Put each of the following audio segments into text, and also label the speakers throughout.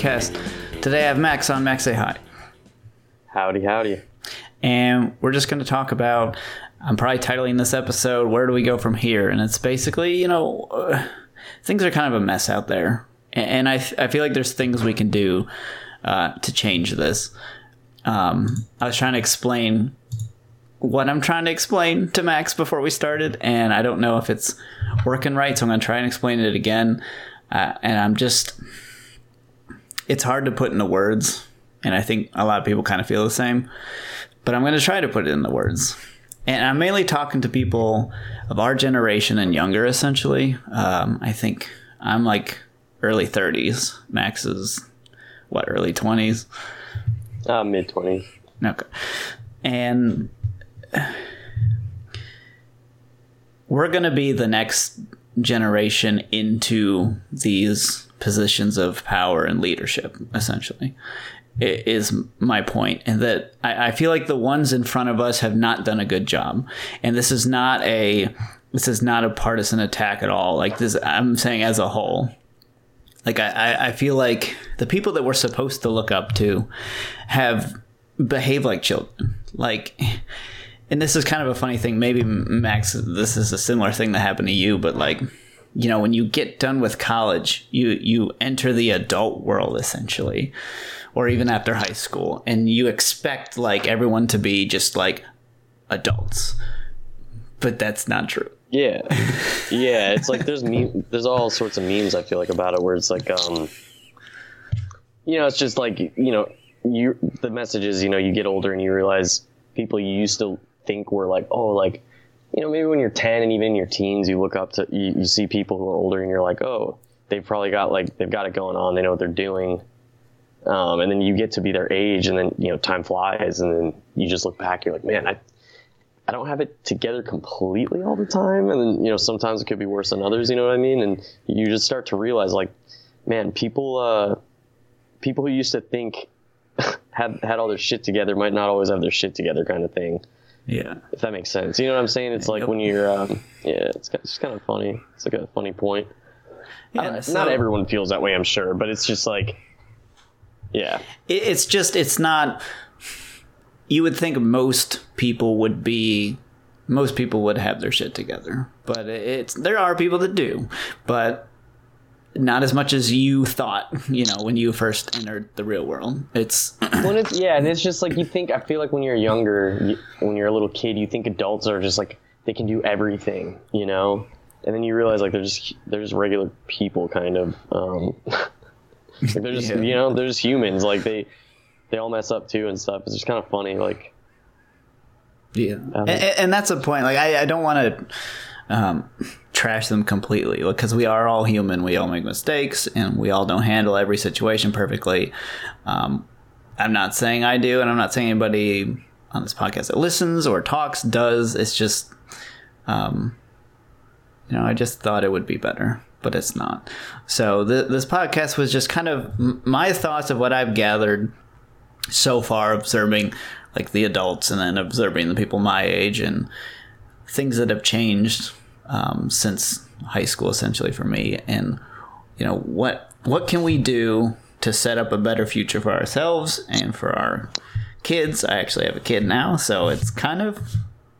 Speaker 1: podcast. Today I have Max on. Max, say hi.
Speaker 2: Howdy, howdy.
Speaker 1: And we're just going to talk about, I'm probably titling this episode, Where Do We Go From Here? And it's basically, you know, uh, things are kind of a mess out there. And I, I feel like there's things we can do uh, to change this. Um, I was trying to explain what I'm trying to explain to Max before we started, and I don't know if it's working right, so I'm going to try and explain it again. Uh, and I'm just, it's hard to put into words, and I think a lot of people kind of feel the same, but I'm going to try to put it in the words. And I'm mainly talking to people of our generation and younger, essentially. Um, I think I'm like early 30s. Max is what, early 20s?
Speaker 2: Uh, Mid 20s.
Speaker 1: Okay. And we're going to be the next generation into these positions of power and leadership, essentially, is my. And that I, I feel like the ones in front of us have not done a good job. And this is not a. This is not a partisan attack at all. Like this, I'm saying as a whole like I, I- I feel like the people that we're supposed to look up to have behaved like children like and this is kind of a funny thing maybe max this is a similar thing that happened to you but like you know when you get done with college you you enter the adult world essentially or even after high school and you expect like everyone to be just like adults but that's not true
Speaker 2: Yeah. Yeah. It's like there's meme, there's all sorts of memes I feel like about it where it's like, um, you know, it's just like, you know, you, the message is, you know, you get older and you realize people you used to think were like, oh, like, you know, maybe when you're 10 and even in your teens, you look up to, you, you see people who are older and you're like, oh, they've probably got like, they've got it going on. They know what they're doing. Um, and then you get to be their age and then, you know, time flies and then you just look back, you're like, man, I, I don't have it together completely all the time. And then, you know, sometimes it could be worse than others, you know what I mean? And you just start to realize like, man, people, uh, people who used to think had, had all their shit together might not always have their shit together kind of thing.
Speaker 1: yeah
Speaker 2: If that makes sense. You know what I'm saying? It's like
Speaker 1: Yep.
Speaker 2: when you're, um, yeah, it's, it's kind of funny. It's like a funny point.
Speaker 1: Yeah so-
Speaker 2: not everyone feels that way, I'm sure, but it's just like, yeah,
Speaker 1: it, it's just it's not you would think most people would be most people would have their shit together but it's there are people that do but not as much as you thought you know when you first entered the real world it's
Speaker 2: when it's yeah, and it's just like you think. I feel like when you're younger, you, when you're a little kid, you think adults are just like they can do everything, you know, and then you realize like they're just they're just regular people, kind of. Um, like they're just
Speaker 1: Yeah.
Speaker 2: you know they're just humans. Like they they all mess up too and stuff. It's just kind of funny. Like
Speaker 1: yeah and, and that's a point like i, I don't want to um, trash them completely because we are all human we all make mistakes and we all don't handle every situation perfectly um, i'm not saying i do and i'm not saying anybody on this podcast that listens or talks does it's just um, you know i just thought it would be better but it's not. So th- this podcast was just kind of m- my thoughts of what i've gathered so far observing like the adults and then observing the people my age and things that have changed um, since high school essentially for me. And you know what what can we do to set up a better future for ourselves and for our kids? I actually have a kid now so it's kind of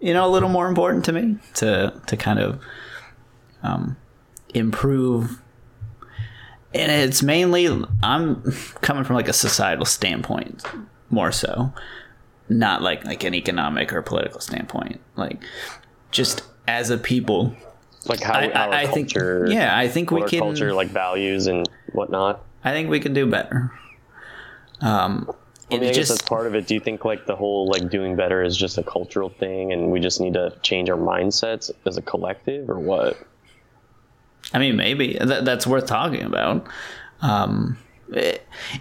Speaker 1: you know a little more important to me to to kind of um, improve and it's mainly i'm coming from like a societal standpoint more so not like like an economic or political standpoint like just as a people
Speaker 2: like how,
Speaker 1: I-
Speaker 2: our
Speaker 1: I- I think-
Speaker 2: culture,
Speaker 1: yeah, I think we can-
Speaker 2: culture like values and whatnot.
Speaker 1: i think we can do better um
Speaker 2: I mean, I guess
Speaker 1: just
Speaker 2: that's part of it. Do you think like the whole like doing better is just a cultural thing, and we just need to change our mindsets as a collective, or what?
Speaker 1: I mean, maybe that, that's worth talking about. Um,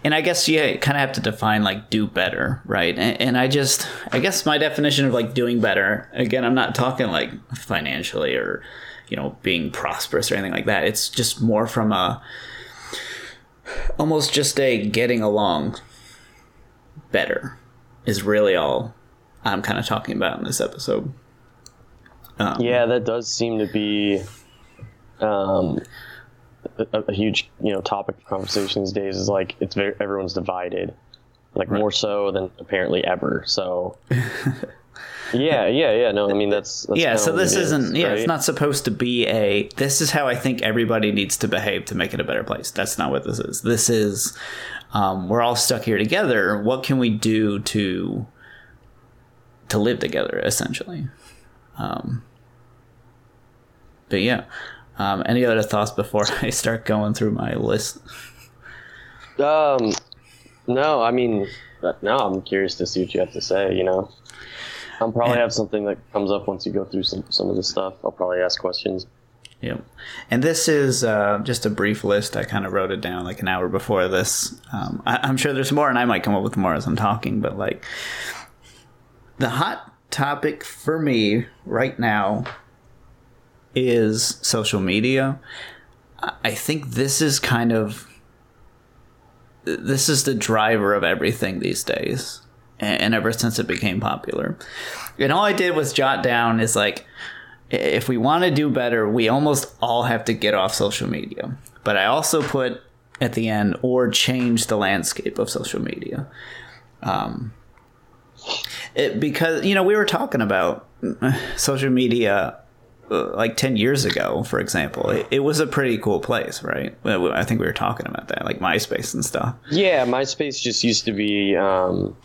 Speaker 1: and I guess you kind of have to define like do better, right? And, and, I just, I guess my definition of like doing better, again, I'm not talking like financially or, you know, being prosperous or anything like that. It's just more from a, almost just a getting along better is really all I'm kind of talking about in this episode.
Speaker 2: Um, yeah, that does seem to be um, a, a, huge you know topic of conversation these days. Is like it's very everyone's divided, like right. more so than apparently ever. So. yeah, yeah, yeah. No, I mean that's, that's
Speaker 1: yeah. So this is, isn't. Yeah, right? it's not supposed to be a. This is how I think everybody needs to behave to make it a better place. That's not what this is. This is, um, we're all stuck here together. What can we do to to live together, essentially? Um, but yeah, um, any other thoughts before I start going through my list?
Speaker 2: Um, no, I mean, no, I'm curious to see what you have to say. You know, I'll probably and, have something that comes up once you go through some some of the stuff. I'll probably ask questions.
Speaker 1: Yeah, and this is uh, just a brief list. I kind of wrote it down like an hour before this. Um, I, I'm sure there's more, and I might come up with more as I'm talking. But like, the hot topic for me right now is social media. I think this is kind of this is the driver of everything these days and ever since it became popular. And all i did was jot down is like if we want to do better we almost all have to get off social media. But i also put at the end or change the landscape of social media. Um, it, because you know we were talking about social media uh, like 10 years ago, for example, it, it, was a pretty cool place, right? I think we were talking about that, like MySpace and stuff.
Speaker 2: Yeah, MySpace just used to be. Um,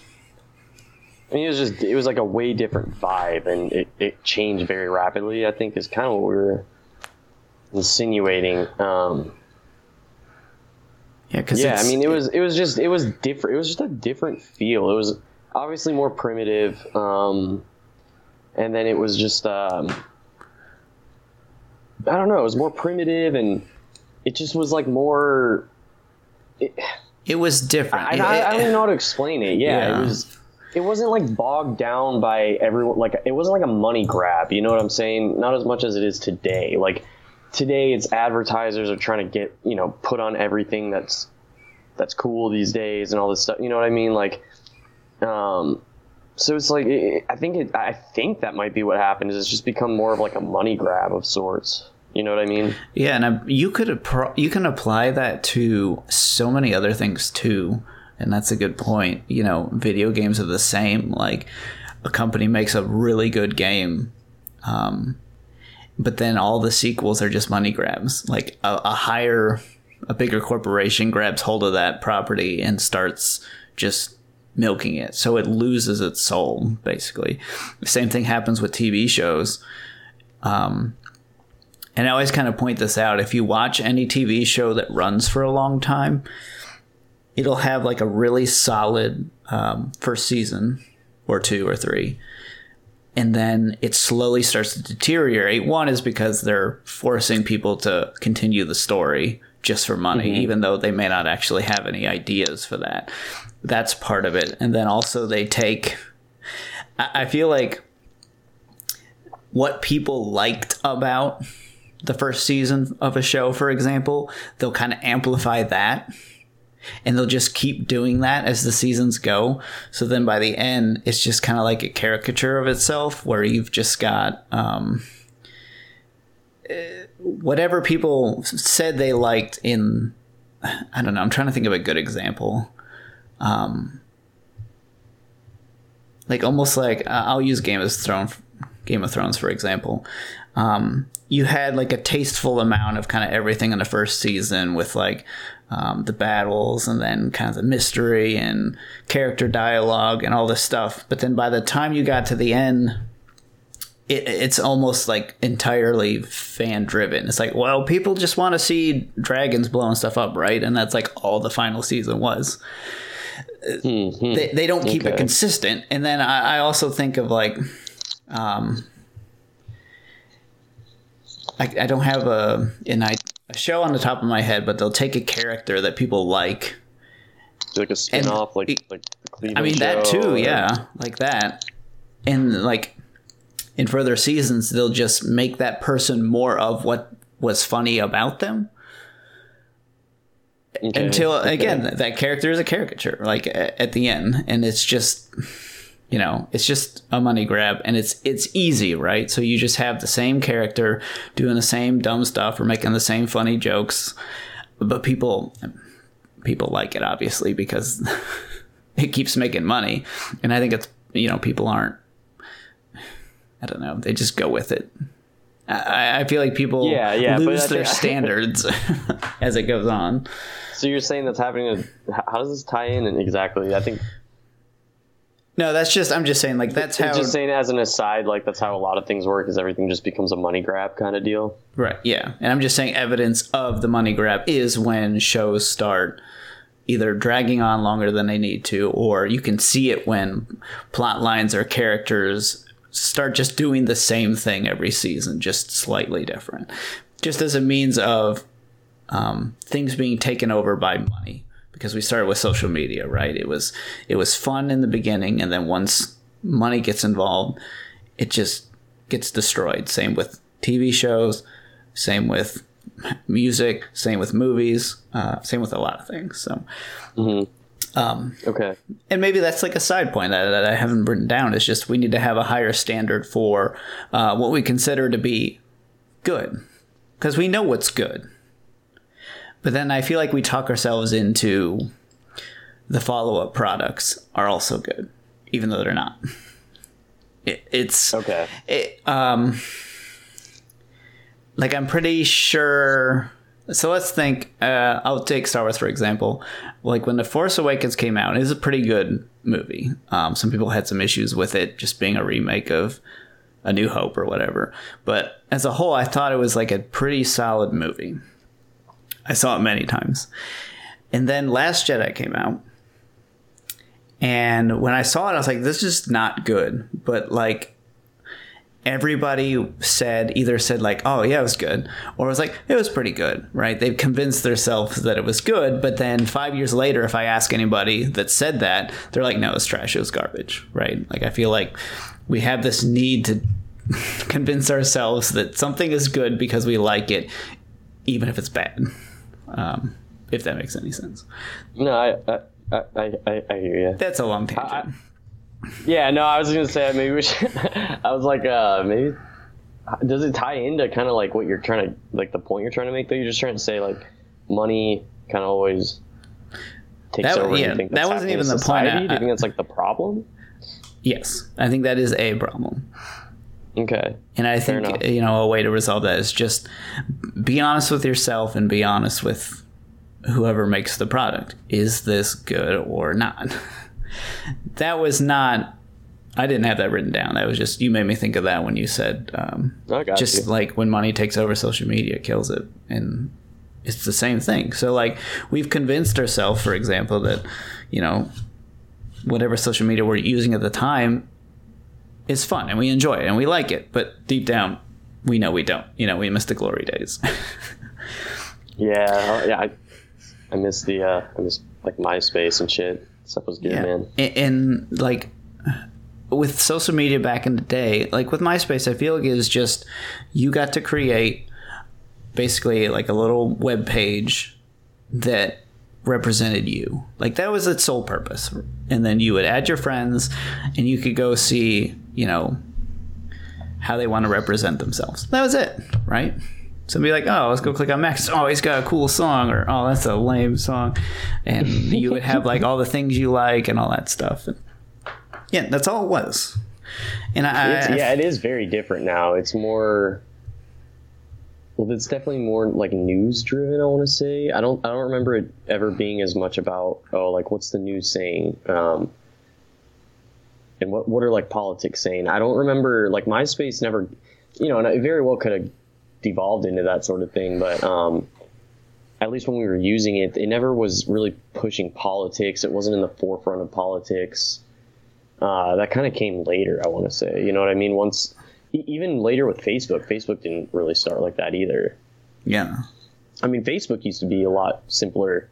Speaker 2: I mean, it was just it was like a way different vibe, and it, it changed very rapidly. I think is kind of what we were insinuating. Um, yeah, because yeah, I mean, it was it was just it was different. It was just a different feel. It was obviously more primitive, um, and then it was just. Um, I don't know. It was more primitive, and it just was like more.
Speaker 1: It, it was different.
Speaker 2: I, I, I, don't even know how to explain it. Yeah, yeah, it was. It wasn't like bogged down by everyone. Like it wasn't like a money grab. You know what I'm saying? Not as much as it is today. Like today, it's advertisers are trying to get you know put on everything that's that's cool these days and all this stuff. You know what I mean? Like, um, so it's like it, I think it, I think that might be what happened. Is it's just become more of like a money grab of sorts. You know what I mean?
Speaker 1: Yeah, and you could you can apply that to so many other things too, and that's a good point. You know, video games are the same. Like a company makes a really good game, um, but then all the sequels are just money grabs. Like a, a higher, a bigger corporation grabs hold of that property and starts just milking it, so it loses its soul. Basically, same thing happens with TV shows. Um, and I always kind of point this out. If you watch any TV show that runs for a long time, it'll have like a really solid um, first season or two or three. And then it slowly starts to deteriorate. One is because they're forcing people to continue the story just for money, mm-hmm. even though they may not actually have any ideas for that. That's part of it. And then also they take, I feel like what people liked about the first season of a show, for example, they'll kind of amplify that and they'll just keep doing that as the seasons go. So then by the end, it's just kind of like a caricature of itself where you've just got um, whatever people said they liked in. I don't know. I'm trying to think of a good example. Um, like almost like I'll use Game of Thrones. Game of Thrones, for example. Um, you had like a tasteful amount of kind of everything in the first season with like um, the battles and then kind of the mystery and character dialogue and all this stuff. But then by the time you got to the end, it, it's almost like entirely fan driven. It's like, well, people just want to see dragons blowing stuff up, right? And that's like all the final season was. Mm-hmm. They, they don't keep okay. it consistent. And then I, I also think of like, um, I, I don't have a an a show on the top of my head, but they'll take a character that people like
Speaker 2: like a spin-off like like
Speaker 1: I mean that too, yeah, like that. And like in further seasons they'll just make that person more of what was funny about them. Okay. Until okay. again, that character is a caricature, like at the end, and it's just you know it's just a money grab and it's it's easy right? So you just have the same character doing the same dumb stuff or making the same funny jokes but people people like it obviously because it keeps making money. And i think it's you know people aren't i don't know they just go with it. I, I feel like people yeah, yeah, lose their standards as it goes on.
Speaker 2: So you're saying that's happening how does this tie in exactly? I think
Speaker 1: no, that's just I'm just saying like that's how.
Speaker 2: I'm Just saying as an aside, like that's how a lot of things work. Is everything just becomes a money grab kind of deal?
Speaker 1: Right. Yeah, and I'm just saying evidence of the money grab is when shows start either dragging on longer than they need to, or you can see it when plot lines or characters start just doing the same thing every season, just slightly different, just as a means of um, things being taken over by money because we started with social media, right? It was it was fun in the beginning, and then once money gets involved, it just gets destroyed. Same with TV shows, same with music, same with movies, uh, same with a lot of things. So.
Speaker 2: Mm-hmm. Um, okay.
Speaker 1: And maybe that's like a side point that, that, I haven't written down. It's just we need to have a higher standard for uh, what we consider to be good, because we know what's good. But then I feel like we talk ourselves into the follow up products are also good, even though they're not. It, it's
Speaker 2: okay.
Speaker 1: It, um, like I'm pretty sure. So let's think. Uh, I'll take Star Wars for example. Like when The Force Awakens came out, it was a pretty good movie. Um, some people had some issues with it just being a remake of A New Hope or whatever. But as a whole, I thought it was like a pretty solid movie. I saw it many times. And then Last Jedi came out. And when I saw it, I was like, this is not good. But like everybody said, either said like, oh yeah, it was good, or was like, it was pretty good, right? They've convinced themselves that it was good, but then five years later, if I ask anybody that said that, they're like, no, it's trash, it was garbage, right? Like I feel like we have this need to convince ourselves that something is good because we like it, even if it's bad um, if that makes any sense.
Speaker 2: No, I I, I, I, I hear you.
Speaker 1: That's a long tangent.
Speaker 2: I, yeah, no, I was gonna say maybe we should. I was like, uh, maybe does it tie into kind of like what you're trying to like the point you're trying to make? Though you're just trying to say like money kind of always takes
Speaker 1: that,
Speaker 2: over.
Speaker 1: Yeah, that wasn't even the point.
Speaker 2: I, Do you think that's like the problem?
Speaker 1: Yes, I think that is a problem.
Speaker 2: Okay.
Speaker 1: And I think you know a way to resolve that is just be honest with yourself and be honest with whoever makes the product. Is this good or not? that was not. I didn't have that written down. That was just you made me think of that when you said um, just
Speaker 2: you.
Speaker 1: like when money takes over social media kills it and it's the same thing. So like we've convinced ourselves for example that you know whatever social media we're using at the time is fun and we enjoy it and we like it, but deep down, we know we don't. You know, we miss the glory days.
Speaker 2: yeah, yeah. I, I miss the uh, I miss like MySpace and shit. Stuff was good, yeah. man.
Speaker 1: And, and like with social media back in the day, like with MySpace, I feel like it was just you got to create basically like a little web page that represented you. Like that was its sole purpose. And then you would add your friends and you could go see, you know, how they want to represent themselves. That was it, right? Somebody like, oh, let's go click on Max. Oh, he's got a cool song, or oh, that's a lame song, and you would have like all the things you like and all that stuff. And, yeah, that's all it was. And I,
Speaker 2: I, yeah, it is very different now. It's more well, it's definitely more like news driven. I want to say. I don't. I don't remember it ever being as much about oh, like what's the news saying, um, and what what are like politics saying. I don't remember. Like MySpace never, you know, and it very well could have devolved into that sort of thing. But um, at least when we were using it, it never was really pushing politics. It wasn't in the forefront of politics. Uh, that kind of came later. I want to say. You know what I mean? Once even later with Facebook, Facebook didn't really start like that either.
Speaker 1: Yeah.
Speaker 2: I mean, Facebook used to be a lot simpler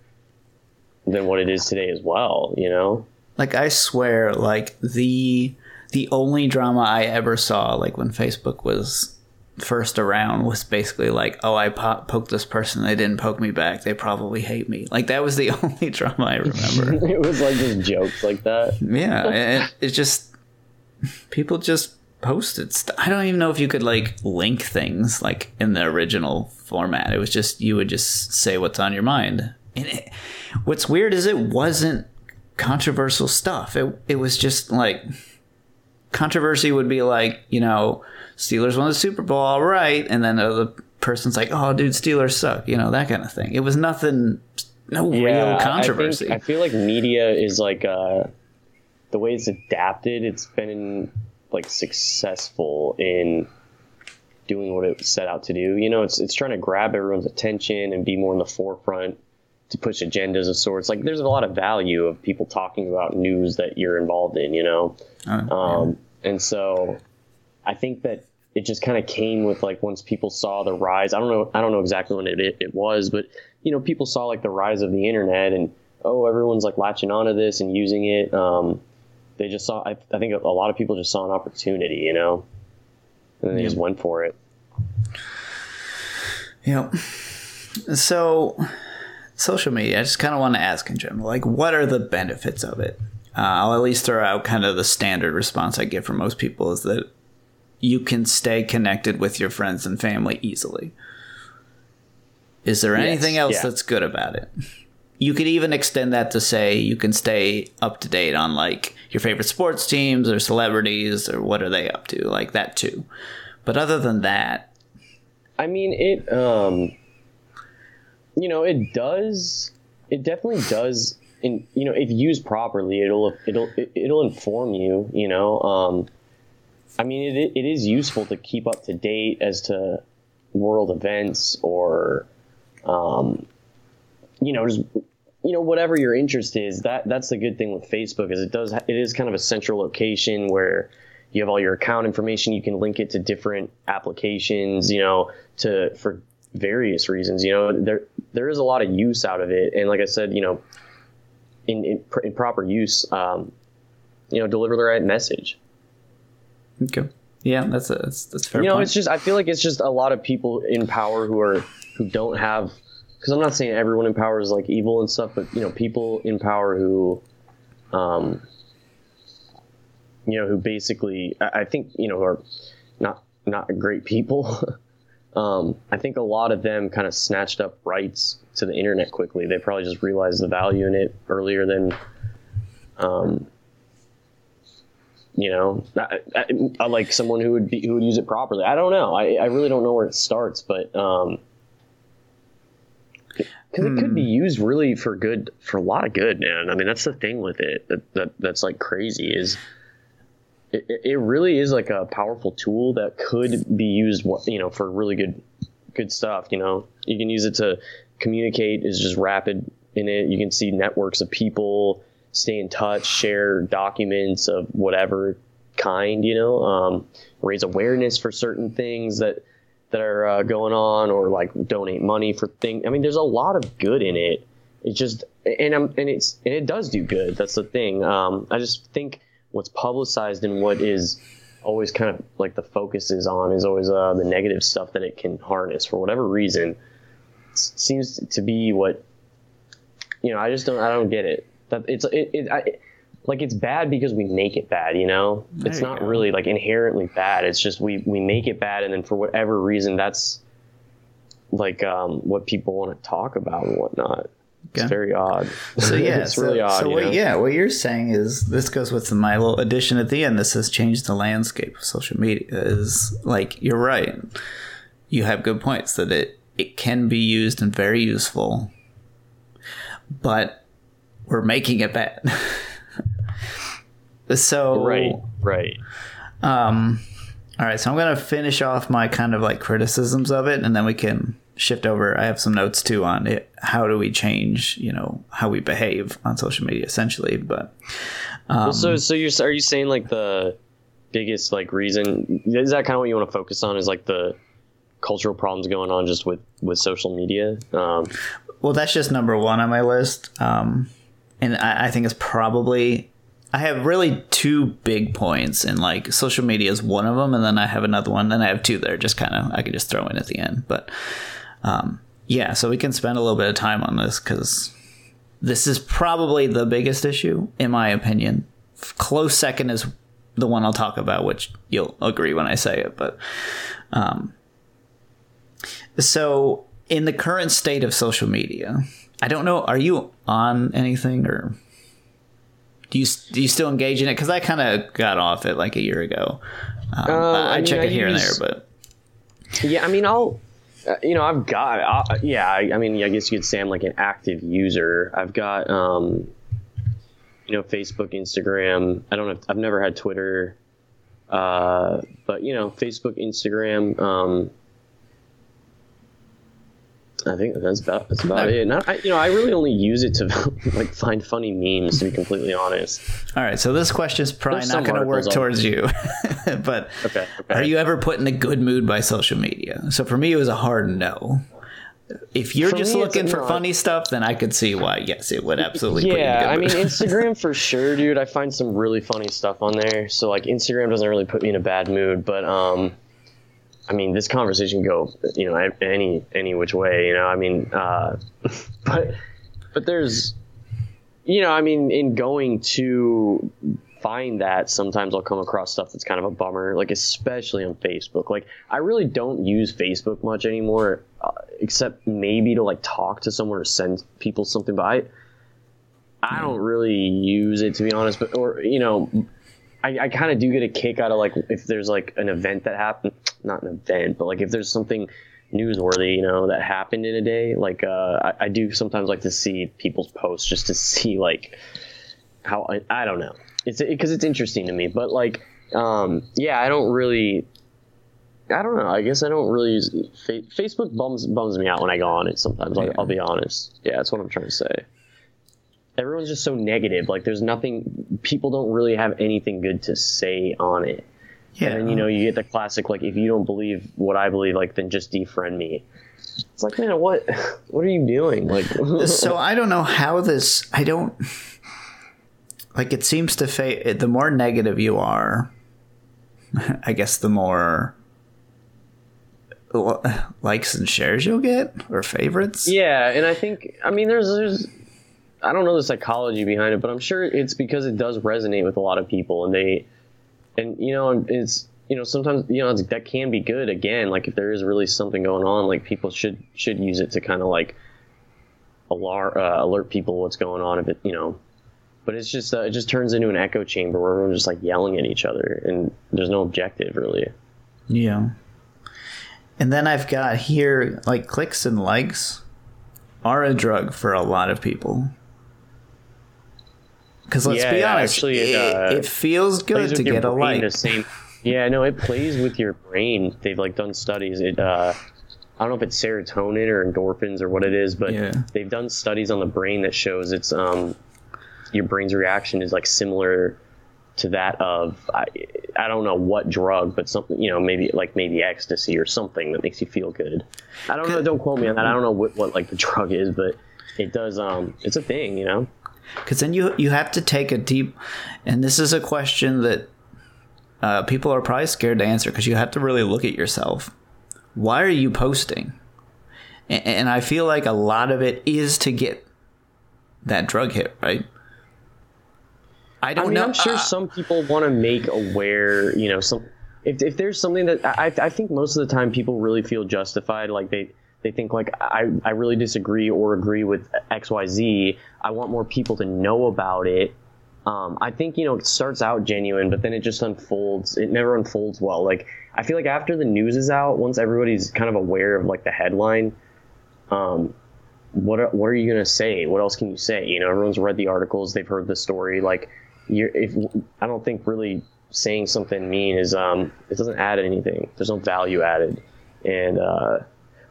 Speaker 2: than what it is today as well. You know,
Speaker 1: like I swear, like the the only drama I ever saw, like when Facebook was first around, was basically like, oh, I po- poked this person, they didn't poke me back, they probably hate me. Like that was the only drama I remember.
Speaker 2: it was like just jokes like that.
Speaker 1: Yeah, it, it just people just posted stuff. I don't even know if you could like link things like in the original format. It was just you would just say what's on your mind. And it, what's weird is it wasn't controversial stuff. It it was just like controversy would be like, you know, Steelers won the Super Bowl, all right, and then the other person's like, "Oh, dude, Steelers suck," you know, that kind of thing. It was nothing, no yeah, real controversy.
Speaker 2: I, think, I, feel like media is like uh, the way it's adapted. It's been like successful in doing what it set out to do. You know, it's it's trying to grab everyone's attention and be more in the forefront to push agendas of sorts. Like, there's a lot of value of people talking about news that you're involved in. You know, uh, um, yeah. and so I think that it just kind of came with like once people saw the rise. I don't know. I don't know exactly when it, it, it was, but you know, people saw like the rise of the internet and oh, everyone's like latching onto this and using it. Um, they just saw. I, I, think a lot of people just saw an opportunity, you know, and then they yeah. just went for it.
Speaker 1: Yeah. So, social media. I just kind of want to ask in general, like, what are the benefits of it? Uh, I'll at least throw out kind of the standard response I get from most people is that you can stay connected with your friends and family easily. Is there yes, anything else yeah. that's good about it? You could even extend that to say you can stay up to date on like your favorite sports teams or celebrities or what are they up to, like that too. But other than that,
Speaker 2: I mean it um you know, it does it definitely does and you know, if used properly, it'll it'll it'll inform you, you know, um I mean, it, it is useful to keep up to date as to world events or, um, you know, just you know whatever your interest is. That that's the good thing with Facebook is it does it is kind of a central location where you have all your account information. You can link it to different applications. You know, to for various reasons. You know, there there is a lot of use out of it, and like I said, you know, in in, in proper use, um, you know, deliver the right message.
Speaker 1: Okay. Yeah, that's a, that's that's fair.
Speaker 2: You know,
Speaker 1: point.
Speaker 2: it's just I feel like it's just a lot of people in power who are who don't have because I'm not saying everyone in power is like evil and stuff, but you know, people in power who, um, you know, who basically I, I think you know are not not great people. um, I think a lot of them kind of snatched up rights to the internet quickly. They probably just realized the value in it earlier than um, you know, I, I, I, like someone who would be who would use it properly. I don't know. I, I really don't know where it starts, but um, because hmm. it could be hmm. used really for good for a lot of good, man. I mean, that's the thing with it that, that that's like crazy is it, it really is like a powerful tool that could be used, you know, for really good good stuff. You know, you can use it to communicate is just rapid in it. You can see networks of people stay in touch, share documents of whatever kind, you know, um, raise awareness for certain things that that are uh, going on, or like donate money for things. I mean, there's a lot of good in it. It just and I'm, and it's and it does do good. That's the thing. Um, I just think what's publicized and what is always kind of like the focus is on is always uh, the negative stuff that it can harness for whatever reason. seems to be what you know. I just don't. I don't get it. That it's it, it I, like it's bad because we make it bad. You know, there it's not go. really like inherently bad. It's just we we make it bad, and then for whatever reason, that's like um, what people want to talk about and whatnot. Okay. It's very odd.
Speaker 1: So yeah, it's so, really odd. So what, yeah, what you're saying is this goes with my little addition at the end. This has changed the landscape of social media. Is like you're right. You have good points that it it can be used and very useful, but we're making it bad. so
Speaker 2: right, right.
Speaker 1: Um, all right, so I'm gonna finish off my kind of like criticisms of it, and then we can shift over. I have some notes too on it. How do we change, you know, how we behave on social media, essentially? But
Speaker 2: um, well, so so you're are you saying like the biggest like reason is that kind of what you want to focus on? Is like the cultural problems going on just with with social media? Um,
Speaker 1: well, that's just number one on my list. Um, and I, I think it's probably I have really two big points, and like social media is one of them, and then I have another one, and I have two that are just kind of I can just throw in at the end. But um, yeah, so we can spend a little bit of time on this because this is probably the biggest issue, in my opinion. Close second is the one I'll talk about, which you'll agree when I say it. But um, so in the current state of social media, I don't know. Are you on anything or do you do you still engage in it? Because I kind of got off it like a year ago. Um, uh, I, I mean, check I it here use, and there,
Speaker 2: but yeah, I mean, I'll uh, you know, I've got uh, yeah. I, I, mean, I guess you could say I'm like an active user. I've got um, you know, Facebook, Instagram. I don't have. I've never had Twitter, uh, but you know, Facebook, Instagram. Um, I think that's about that's about it. I, you know, I really only use it to like find funny memes. To be completely honest.
Speaker 1: All right, so this question is probably There's not going to work towards you, but okay, okay. are you ever put in a good mood by social media? So for me, it was a hard no. If you're for just me, looking for funny stuff, then I could see why. Yes, it would absolutely.
Speaker 2: Yeah, I mean Instagram for sure, dude. I find some really funny stuff on there. So like Instagram doesn't really put me in a bad mood, but um, I mean, this conversation go, you know, any any which way, you know. I mean, uh, but but there's, you know, I mean, in going to find that, sometimes I'll come across stuff that's kind of a bummer, like especially on Facebook. Like, I really don't use Facebook much anymore, uh, except maybe to like talk to someone or send people something. But I, I don't really use it to be honest. But or you know, I, I kind of do get a kick out of like if there's like an event that happened, not an event, but like if there's something newsworthy, you know, that happened in a day. Like uh, I, I do sometimes like to see people's posts just to see like how I, I don't know. It's because it, it's interesting to me, but like um, yeah, I don't really. I don't know. I guess I don't really use fa- Facebook. Bums bums me out when I go on it. Sometimes I'll, I'll be honest. Yeah, that's what I'm trying to say everyone's just so negative. Like there's nothing. People don't really have anything good to say on it. Yeah. And then, you know, you get the classic like, if you don't believe what I believe, like then just defriend me. It's like, man, what what are you doing? Like,
Speaker 1: so I don't know how this. I don't like. It seems to fade. The more negative you are, I guess the more likes and shares you'll get or favorites.
Speaker 2: Yeah, and I think I mean there's there's I don't know the psychology behind it, but I'm sure it's because it does resonate with a lot of people, and they, and you know, it's you know sometimes you know that can be good. Again, like if there is really something going on, like people should should use it to kind of like alarm uh, alert people what's going on. If it you know, but it's just uh, it just turns into an echo chamber where everyone's just like yelling at each other, and there's no objective really.
Speaker 1: Yeah. And then I've got here like clicks and likes are a drug for a lot of people. Because let's yeah, be honest, actually, it, uh, it feels good to get a like. Same,
Speaker 2: yeah, no, it plays with your brain. They've like done studies. It, uh, I don't know if it's serotonin or endorphins or what it is, but yeah. they've done studies on the brain that shows it's um, your brain's reaction is like similar to that of I, I don't know what drug, but something you know maybe like maybe ecstasy or something that makes you feel good. I don't know. Don't quote me on that. I don't know what, what like the drug is, but it does. Um, it's a thing, you know
Speaker 1: because then you you have to take a deep and this is a question that uh, people are probably scared to answer because you have to really look at yourself. Why are you posting? And, and, i feel like a lot of it is to get that drug hit right?
Speaker 2: I don't I mean, know. I'm sure uh, some people want to make aware you know some if, if there's something that I, I think most of the time people really feel justified like they they think like I, I really disagree or agree with xyz i want more people to know about it. Um, i think you know it starts out genuine but then it just unfolds. It never unfolds well. Like i feel like after the news is out once everybody's kind of aware of like the headline um, what are, what are you gonna say? What else can you say? You know everyone's read the articles. They've heard the story. Like you're if i don't think really saying something mean is um it doesn't add anything. There's no value added. And uh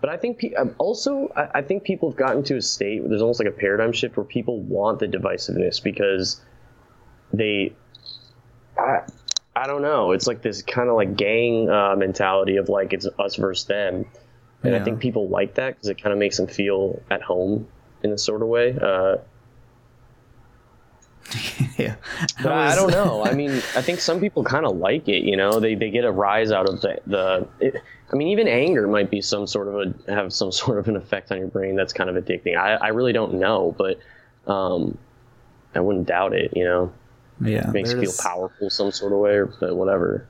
Speaker 2: but I think um, also I think people have gotten to a state where there's almost like a paradigm shift where people want the divisiveness because they, I, I don't know. It's like this kind of like gang uh, mentality of like it's us versus them, and yeah. I think people like that because it kind of makes them feel at home. in a sort of way. Uh,
Speaker 1: yeah,
Speaker 2: but I, I, don't know. I mean, I think some people kind of like it. You know, they they get a rise out of the the. It, I mean, even anger might be some sort of a have some sort of an effect on your brain that's kind of addicting. I I really don't know, but um, I wouldn't doubt it. You know,
Speaker 1: yeah,
Speaker 2: it makes you feel powerful some sort of way, but whatever.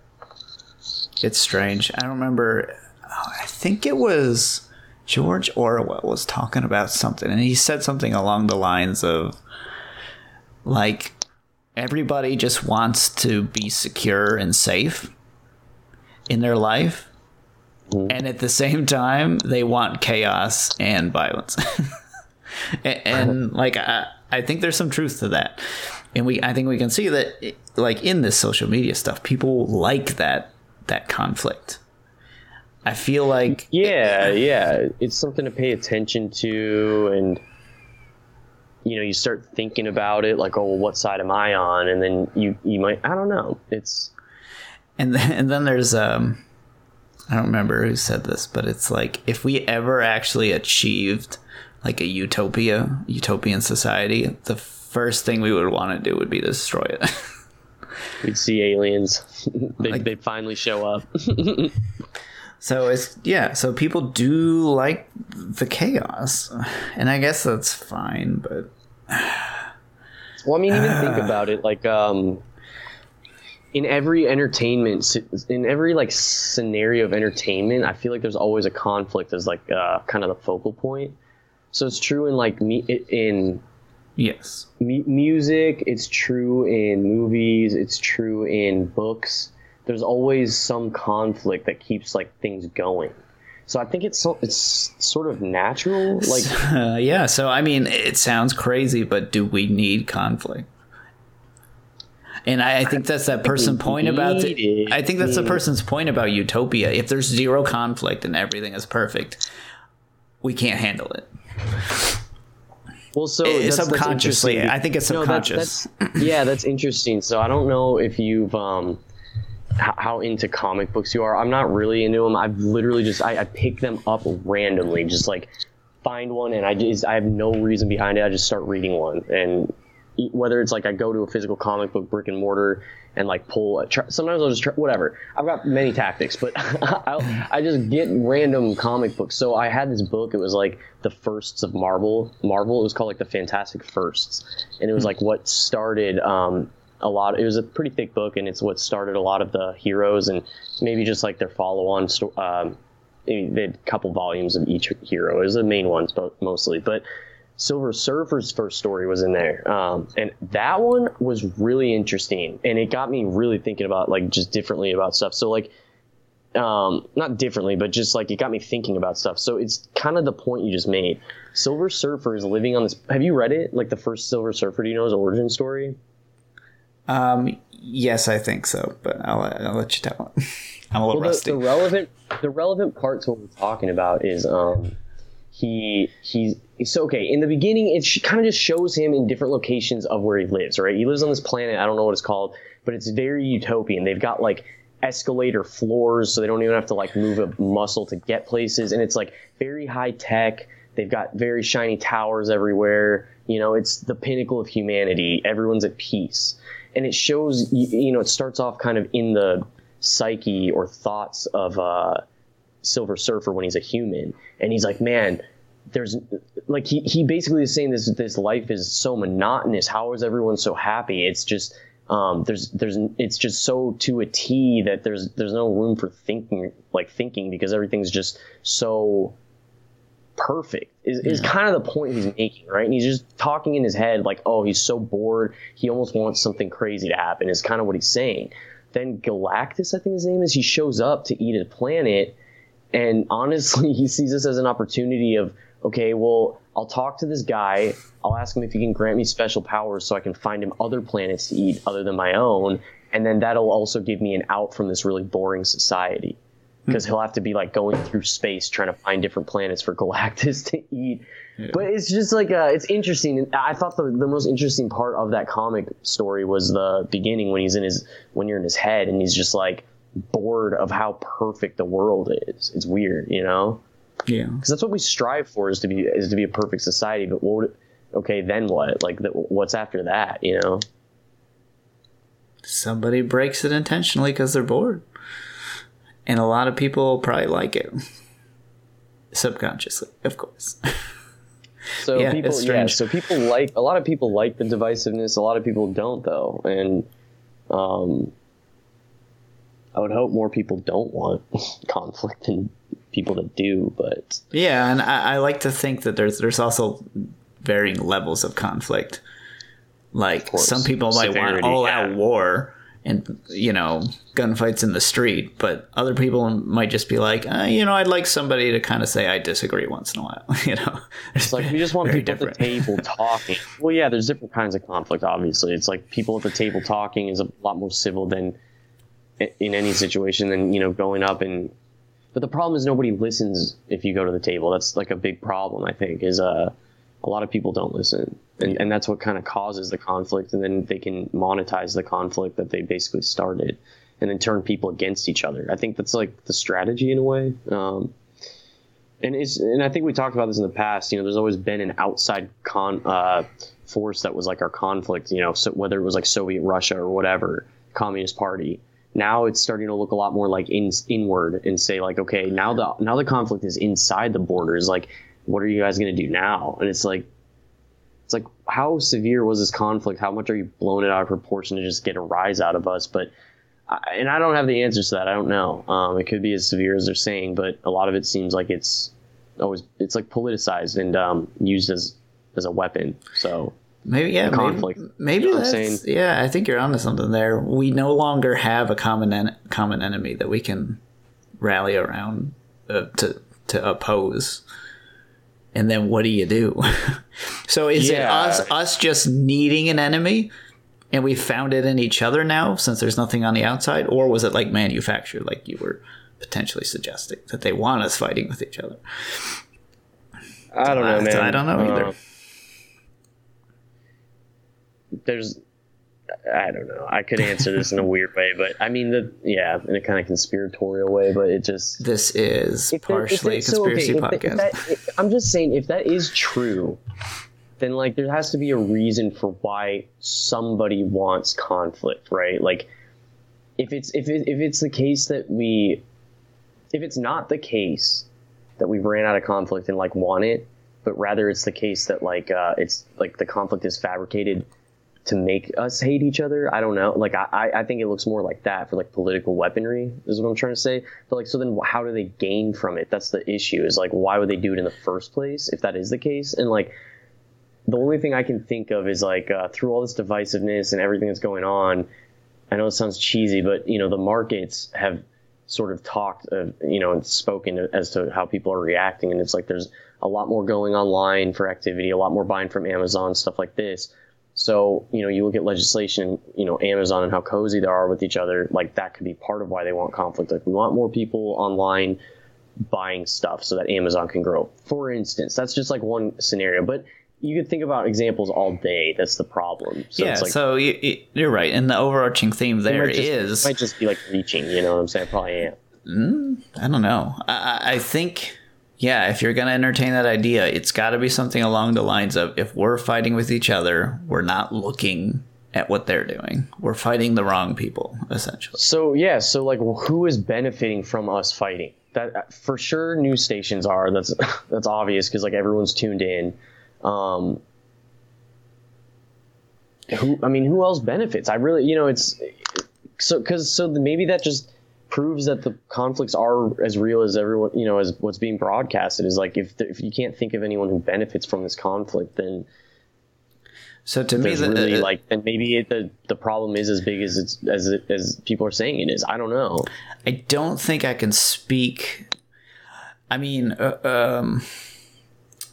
Speaker 1: It's strange. I remember. I think it was George Orwell was talking about something, and he said something along the lines of like everybody just wants to be secure and safe in their life. Mm-hmm. And at the same time, they want chaos and violence. and, and like, I, I think there's some truth to that. And we, I think we can see that, like in this social media stuff, people like that that conflict. I feel like
Speaker 2: yeah, yeah, it's something to pay attention to, and you know you start thinking about it like oh well, what side am i on? And then you you might i don't know. It's
Speaker 1: and then, and then there's um i don't remember who said this but it's like if we ever actually achieved like a utopia utopian society the first thing we would want to do would be destroy it.
Speaker 2: We'd see aliens. They, like, they'd finally show up
Speaker 1: So it's yeah, so people do like the chaos. And I guess that's fine, but
Speaker 2: Well, I mean even think about it like um in every entertainment in every like scenario of entertainment, I feel like there's always a conflict as like uh, kind of the focal point. So it's true in like me in
Speaker 1: yes
Speaker 2: music. It's true in movies. It's true in books there's always some conflict that keeps like things going. So I think it's so, it's sort of natural. Like
Speaker 1: uh, yeah, so I mean, it sounds crazy, but do we need conflict? And I, I think that's that person point about. The, I think that's the person's point about utopia. If there's zero conflict and everything is perfect, we can't handle it.
Speaker 2: Well, so
Speaker 1: it, subconsciously, I think it's subconscious.
Speaker 2: No, that's, that's, yeah, that's interesting. So I don't know if you've um, how into comic books you are. I'm not really into them. I've literally just I, I pick them up randomly, just like find one, and I just I have no reason behind it. I just start reading one, and whether it's like I go to a physical comic book brick and mortar and like pull. Try, sometimes I'll just try, whatever. I've got many tactics, but i I just get random comic books. So I had this book. It was like the firsts of Marvel. Marvel. It was called like the Fantastic Firsts, and it was hmm. like what started. Um, a lot. It was a pretty thick book, and it's what started a lot of the heroes, and maybe just like their follow-on. Um, they had a couple volumes of each hero. It was the main ones, but mostly. But Silver Surfer's first story was in there, um, and that one was really interesting, and it got me really thinking about like just differently about stuff. So like, um, not differently, but just like it got me thinking about stuff. So it's kind of the point you just made. Silver Surfer is living on this. Have you read it? Like the first Silver Surfer? Do you know his origin story?
Speaker 1: Um, yes, I think so, but I'll, I'll let you tell it. I'm a little
Speaker 2: well,
Speaker 1: rusty.
Speaker 2: The, the, relevant, the relevant part to what we're talking about is um, he he's so okay. In the beginning, it sh- kind of just shows him in different locations of where he lives. Right, he lives on this planet. I don't know what it's called, but it's very utopian. They've got like escalator floors, so they don't even have to like move a muscle to get places, and it's like very high tech. They've got very shiny towers everywhere. You know, it's the pinnacle of humanity. Everyone's at peace and it shows you know it starts off kind of in the psyche or thoughts of uh, Silver Surfer when he's a human, and he's like, man, there's like he, he basically is saying this this life is so monotonous. How is everyone so happy? It's just um, there's there's it's just so to a T that there's there's no room for thinking like thinking because everything's just so perfect is, is kind of the point he's making right? And he's just talking in his head like oh he's so bored he almost wants something crazy to happen is kind of what he's saying. Then galactus i think his name is he shows up to eat a planet and honestly he sees this as an opportunity of okay well i'll talk to this guy i'll ask him if he can grant me special powers so i can find him other planets to eat other than my own and then that'll also give me an out from this really boring society because he'll have to be like going through space trying to find different planets for Galactus to eat. Yeah. But it's just like uh, it's interesting. I thought the, the most interesting part of that comic story was the beginning when he's in his when you're in his head and he's just like bored of how perfect the world is. It's weird, you know.
Speaker 1: Yeah,
Speaker 2: because that's what we strive for is to be is to be a perfect society. But what? Would, okay, then what? Like, the, what's after that? You know?
Speaker 1: Somebody breaks it intentionally because they're bored, and a lot of people probably like it subconsciously, of course.
Speaker 2: So yeah, people, yeah, so people like a lot of people like the divisiveness. A lot of people don't, though, and um, I would hope more people don't want conflict than people that do. But
Speaker 1: yeah, and I, I like to think that there's there's also varying levels of conflict. Like some people might Severity, want all out yeah. war, and you know gunfights in the street but other people might just be like uh, you know i'd like somebody to kind of say i disagree once in a while you know?
Speaker 2: It's like we just want people different. at the table talking. Well yeah there's different kinds of conflict obviously. It's like people at the table talking is a lot more civil than in any situation than you know going up and but the problem is nobody listens if you go to the table. That's like a big problem i think is uh a lot of people don't listen. And, and that's what kind of causes the conflict and then they can monetize the conflict that they basically started and then turn people against each other. I think that's like the strategy in a way. Um, and it's and i think we talked about this in the past you know there's always been an outside con uh, force that was like our conflict you know so whether it was like soviet russia or whatever communist party. Now it's starting to look a lot more like in, inward and say like okay now the now the conflict is inside the borders. Like what are you guys going to do now and it's like it's like how severe was this conflict? How much are you blowing it out of proportion to just get a rise out of us? But and I don't have the answers to that. I don't know. Um, it could be as severe as they're saying, but a lot of it seems like it's always it's like politicized and um, used as as a weapon. So
Speaker 1: maybe yeah, conflict. Maybe, maybe you know that's yeah. I think you're onto something there. We no longer have a common en- common enemy that we can rally around uh, to to oppose and then what do you do? so is yeah. it us us just needing an enemy and we found it in each other now since there's nothing on the outside or was it like manufactured like you were potentially suggesting that they want us fighting with each other?
Speaker 2: I don't know, man.
Speaker 1: I don't know either. Uh,
Speaker 2: there's I don't know. I could answer this in a weird way, but I mean, the yeah, in a kind of conspiratorial way. But it just
Speaker 1: this is partially a conspiracy so, okay, podcast.
Speaker 2: If that, I'm just saying, if that is true, then like there has to be a reason for why somebody wants conflict, right? Like, if it's if it, if it's the case that we, if it's not the case that we ran out of conflict and like want it, but rather it's the case that like uh, it's like the conflict is fabricated to make us hate each other. I don't know. Like I, I think it looks more like that for like political weaponry is what I'm trying to say. But like so then how do they gain from it? That's the issue. Is like why would they do it in the first place if that is the case? And like the only thing I can think of is like uh, through all this divisiveness and everything that's going on. I know it sounds cheesy, but you know the markets have sort of talked, uh, you know, and spoken as to how people are reacting, and it's like there's a lot more going online for activity, a lot more buying from Amazon, stuff like this so, you know, you look at legislation, you know, Amazon and how cozy they are with each other, like that could be part of why they want conflict. Like we want more people online buying stuff so that Amazon can grow. For instance, that's just like one scenario, but you could think about examples all day. That's the problem.
Speaker 1: So yeah,
Speaker 2: like,
Speaker 1: so you, are right. And the overarching theme there
Speaker 2: might just,
Speaker 1: is
Speaker 2: might just be like reaching. You know what I'm saying? I probably am.
Speaker 1: Mm, I don't know. I, I think yeah, if you're going to entertain that idea, it's got to be something along the lines of if we're fighting with each other, we're not looking at what they're doing. We're fighting the wrong people, essentially.
Speaker 2: So, yeah, so like well, who is benefiting from us fighting? That for sure news stations are. That's that's obvious because like everyone's tuned in. Um who I mean, who else benefits? I really, you know, it's so cuz so maybe that just proves that the conflicts are as real as everyone you know as what's being broadcasted is like if if you can't think of anyone who benefits from this conflict then
Speaker 1: so to me, the,
Speaker 2: really uh, like, and maybe it, the the problem is as big as it's as it, as people are saying it is. I don't know.
Speaker 1: I don't think I can speak. I mean, uh, um,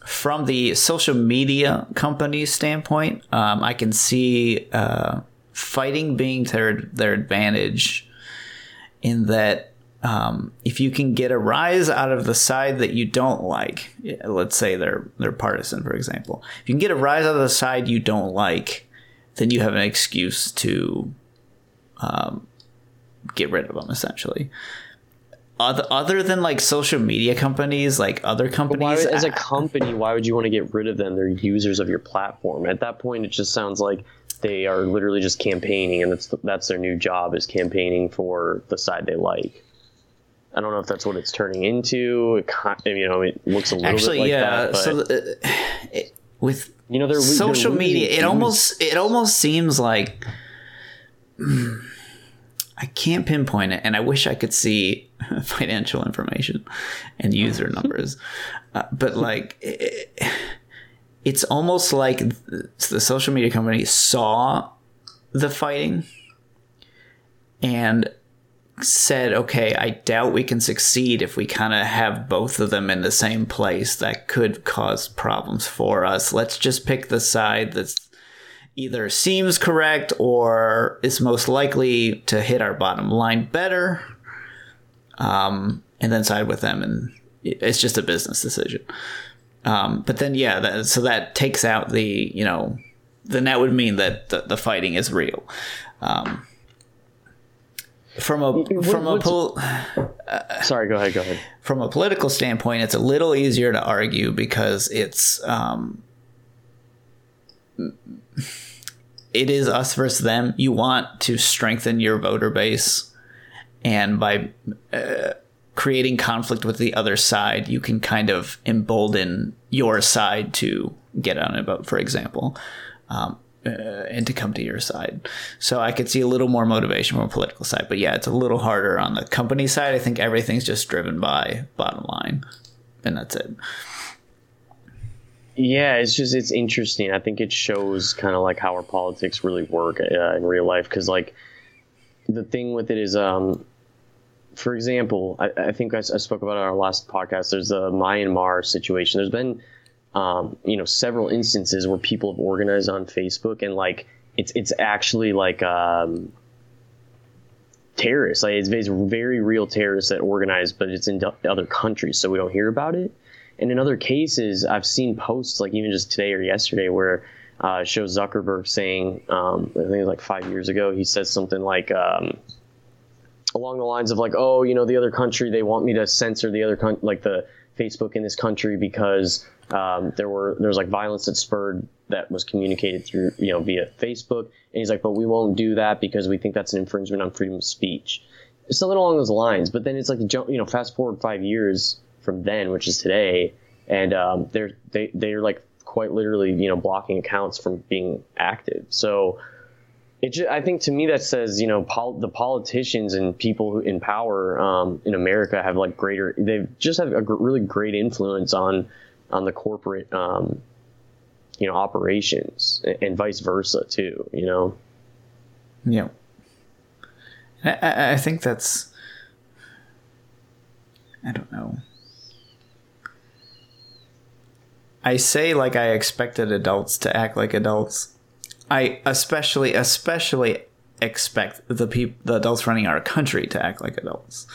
Speaker 1: from the social media company standpoint, um, I can see uh, fighting being their their advantage in that um, if you can get a rise out of the side that you don't like, let's say they're they're partisan, for example, if you can get a rise out of the side you don't like, then you have an excuse to um, get rid of them, essentially. other other than like social media companies, like other companies,
Speaker 2: why, as a company, why would you want to get rid of them? They're users of your platform. At that point, it just sounds like they are literally just campaigning, and that's the, that's their new job is campaigning for the side they like. I don't know if that's what it's turning into. It, you know, it looks a little Actually, bit like yeah, that. So the,
Speaker 1: it, with you know, they're social they're media. It almost it almost seems like I can't pinpoint it, and I wish I could see financial information and user numbers, uh, but like. It, it's almost like the social media company saw the fighting and said, okay, I doubt we can succeed if we kind of have both of them in the same place. That could cause problems for us. Let's just pick the side that's either seems correct or is most likely to hit our bottom line better. Um, and then side with them. And it's just a business decision. Um, but then, yeah, that, so that takes out the, you know, then that would mean that the, the fighting is real. Um, from a from a pol-
Speaker 2: uh, sorry go ahead go ahead
Speaker 1: from a political standpoint it's a little easier to argue because it's um, it is us versus them you want to strengthen your voter base and by uh, creating conflict with the other side you can kind of embolden your side to get on a vote for example um, uh, and to come to your side. So I could see a little more motivation from a political side, but yeah, it's a little harder on the company side. I think everything's just driven by bottom line, and that's it.
Speaker 2: Yeah, it's just it's interesting. I think it shows kind of like how our politics really work uh, in real life because like the thing with it is um for example, I, I think I, I, spoke about it on our last podcast. There's the Myanmar situation. There's been um, you know, several instances where people have organized on Facebook and like it's it's actually like um, terrorists. Like it's, it's very real terrorists that organize, but it's in other countries, so we don't hear about it. And in other cases, I've seen posts like even just today or yesterday where uh, shows Zuckerberg saying, um, I think it was like five years ago, he says something like um, along the lines of like, oh, you know, the other country they want me to censor the other country, like the Facebook in this country because um, there were there was like violence that spurred that was communicated through you know via Facebook, and he's like, but we won't do that because we think that's an infringement on freedom of speech. Something along those lines. But then it's like you know, fast forward five years from then, which is today, and um, they're they they're like quite literally you know blocking accounts from being active. So. It just, I think to me that says you know pol- the politicians and people in power um, in America have like greater they've just have a gr- really great influence on on the corporate um, you know operations and vice versa too you know?
Speaker 1: Yeah. I, I think that's i don't know. I say like i expected adults to act like adults i especially especially expect the people the adults running our country to act like adults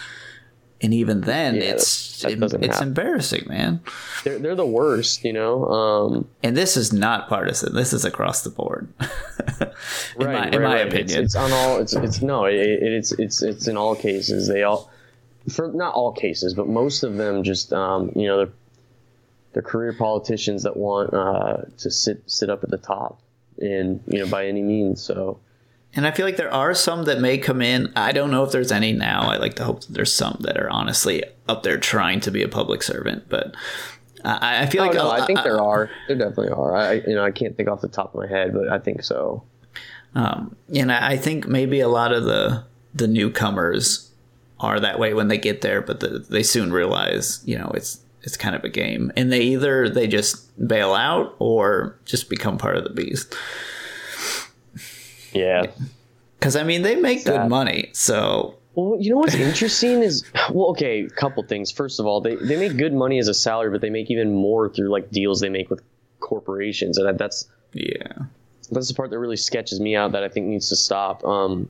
Speaker 1: and even then, yeah, it's that, that it's happen. embarrassing, man.
Speaker 2: They're they're the worst, you know. Um,
Speaker 1: and this is not partisan. This is across the board. in right, my,
Speaker 2: right, in my right. opinion, it's, it's, on all. It's it's no. It, it's it's it's in all cases. They all, for not all cases, but most of them just um, you know they're they're career politicians that want uh, to sit sit up at the top, and you know by any means. So
Speaker 1: and I feel like there are some that may come in. I don't know if there's any now. I like to hope that there's some that are honestly up there trying to be a public servant. But I, I feel oh, like
Speaker 2: no, I think there are. There definitely are. I you know I can't think off the top of my head, but I think so.
Speaker 1: Um, and I think maybe a lot of the the newcomers are that way when they get there, but the, they soon realize you know it's it's kind of a game, and they either they just bail out or just become part of the beast.
Speaker 2: Yeah.
Speaker 1: Because I mean, they make Sad. good money, so.
Speaker 2: Well, you know what's interesting is well, okay, a couple things. First of all, they they make good money as a salary, but they make even more through like deals they make with corporations, and that's
Speaker 1: yeah,
Speaker 2: that's the part that really sketches me out that I think needs to stop. Um,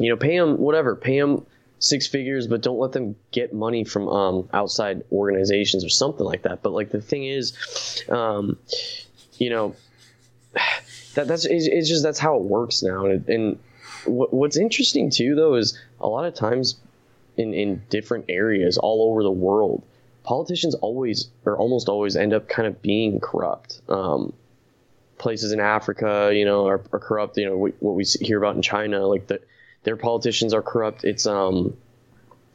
Speaker 2: you know, pay them whatever, pay them six figures, but don't let them get money from um, outside organizations or something like that. But like the thing is, um, you know that that's it's, just that's how it works now. And, and what, what's interesting too, though, is a lot of times in in different areas all over the world, politicians always or almost always end up kind of being corrupt. Um, places in Africa, you know, are, are corrupt. You know, what, what we hear about in China, like the, their politicians are corrupt. It's um,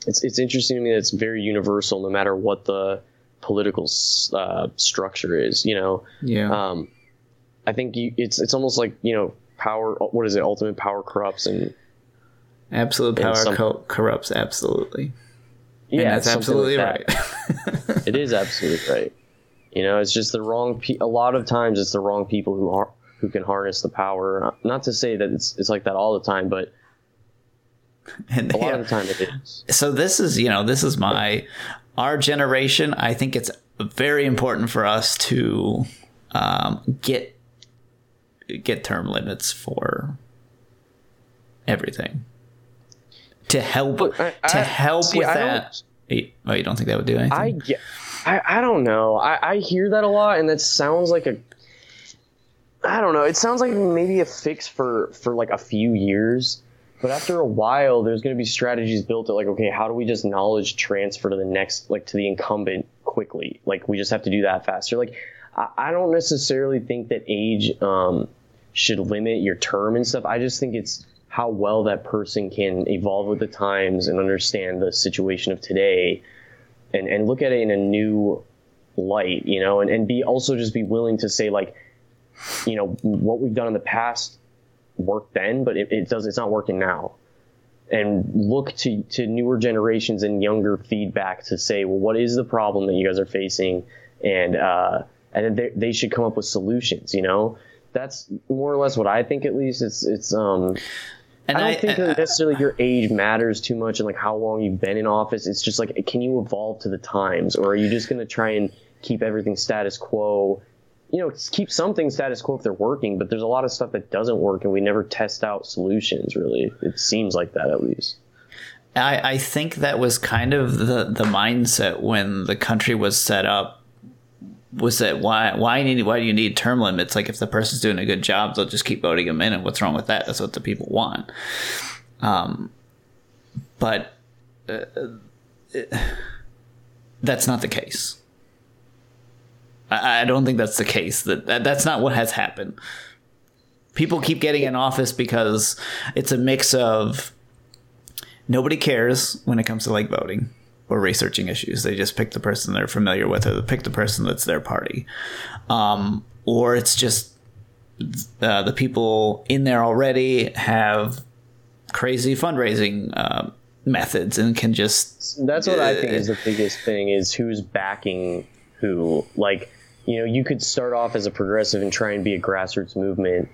Speaker 2: it's it's interesting to me that it's very universal, no matter what the political uh, structure is. You know,
Speaker 1: yeah.
Speaker 2: Um, I think you, it's it's almost like you know, power. What is it? Ultimate power corrupts, and
Speaker 1: absolute power some, co- corrupts. Absolutely.
Speaker 2: Yeah,
Speaker 1: and that's absolutely
Speaker 2: like that. right. it is absolutely right. You know, it's just the wrong. Pe- a lot of times, it's the wrong people who are who can harness the power. Not to say that it's it's like that all the time, but and, a lot of the time it is.
Speaker 1: So this is you know this is my our generation. I think it's very important for us to um, get get term limits for everything to help I, I, to help see, with that. Oh, you don't think that would do anything?
Speaker 2: I get I, I don't know. I, I hear that a lot, and that sounds like a. I don't know. It sounds like maybe a fix for for like a few years, but after a while, there's going to be strategies built at like, okay, how do we just knowledge transfer to the next, like to the incumbent quickly? Like we just have to do that faster. Like I, I don't necessarily think that age um, should limit your term and stuff. I just think it's how well that person can evolve with the times and understand the situation of today and, and look at it in a new light, you know, and, and be also just be willing to say like, you know, what we've done in the past worked then, but it, it does, it's not working now. And look to, to newer generations and younger feedback to say, well, what is the problem that you guys are facing? And, uh, and they, they should come up with solutions, you know? That's more or less what I think, at least. It's, it's, um, and I don't I, think that necessarily your age matters too much and like how long you've been in office. It's just like, can you evolve to the times, or are you just going to try and keep everything status quo? You know, keep something status quo if they're working, but there's a lot of stuff that doesn't work, and we never test out solutions. Really, it seems like that at least.
Speaker 1: I, I think that was kind of the the mindset when the country was set up was that why why need why do you need term limits? Like if the person's doing a good job, they'll just keep voting them in, and what's wrong with that? That's what the people want. Um, but uh, it, that's not the case. I, I, don't think that's the case. That, that that's not what has happened. People keep getting in office because it's a mix of nobody cares when it comes to like voting or researching issues. They just pick the person they're familiar with, or they pick the person that's their party, um, or it's just uh, the people in there already have crazy fundraising uh, methods and can just.
Speaker 2: That's what uh, I think is the biggest thing: is who's backing who. Like, you know, you could start off as a progressive and try and be a grassroots movement,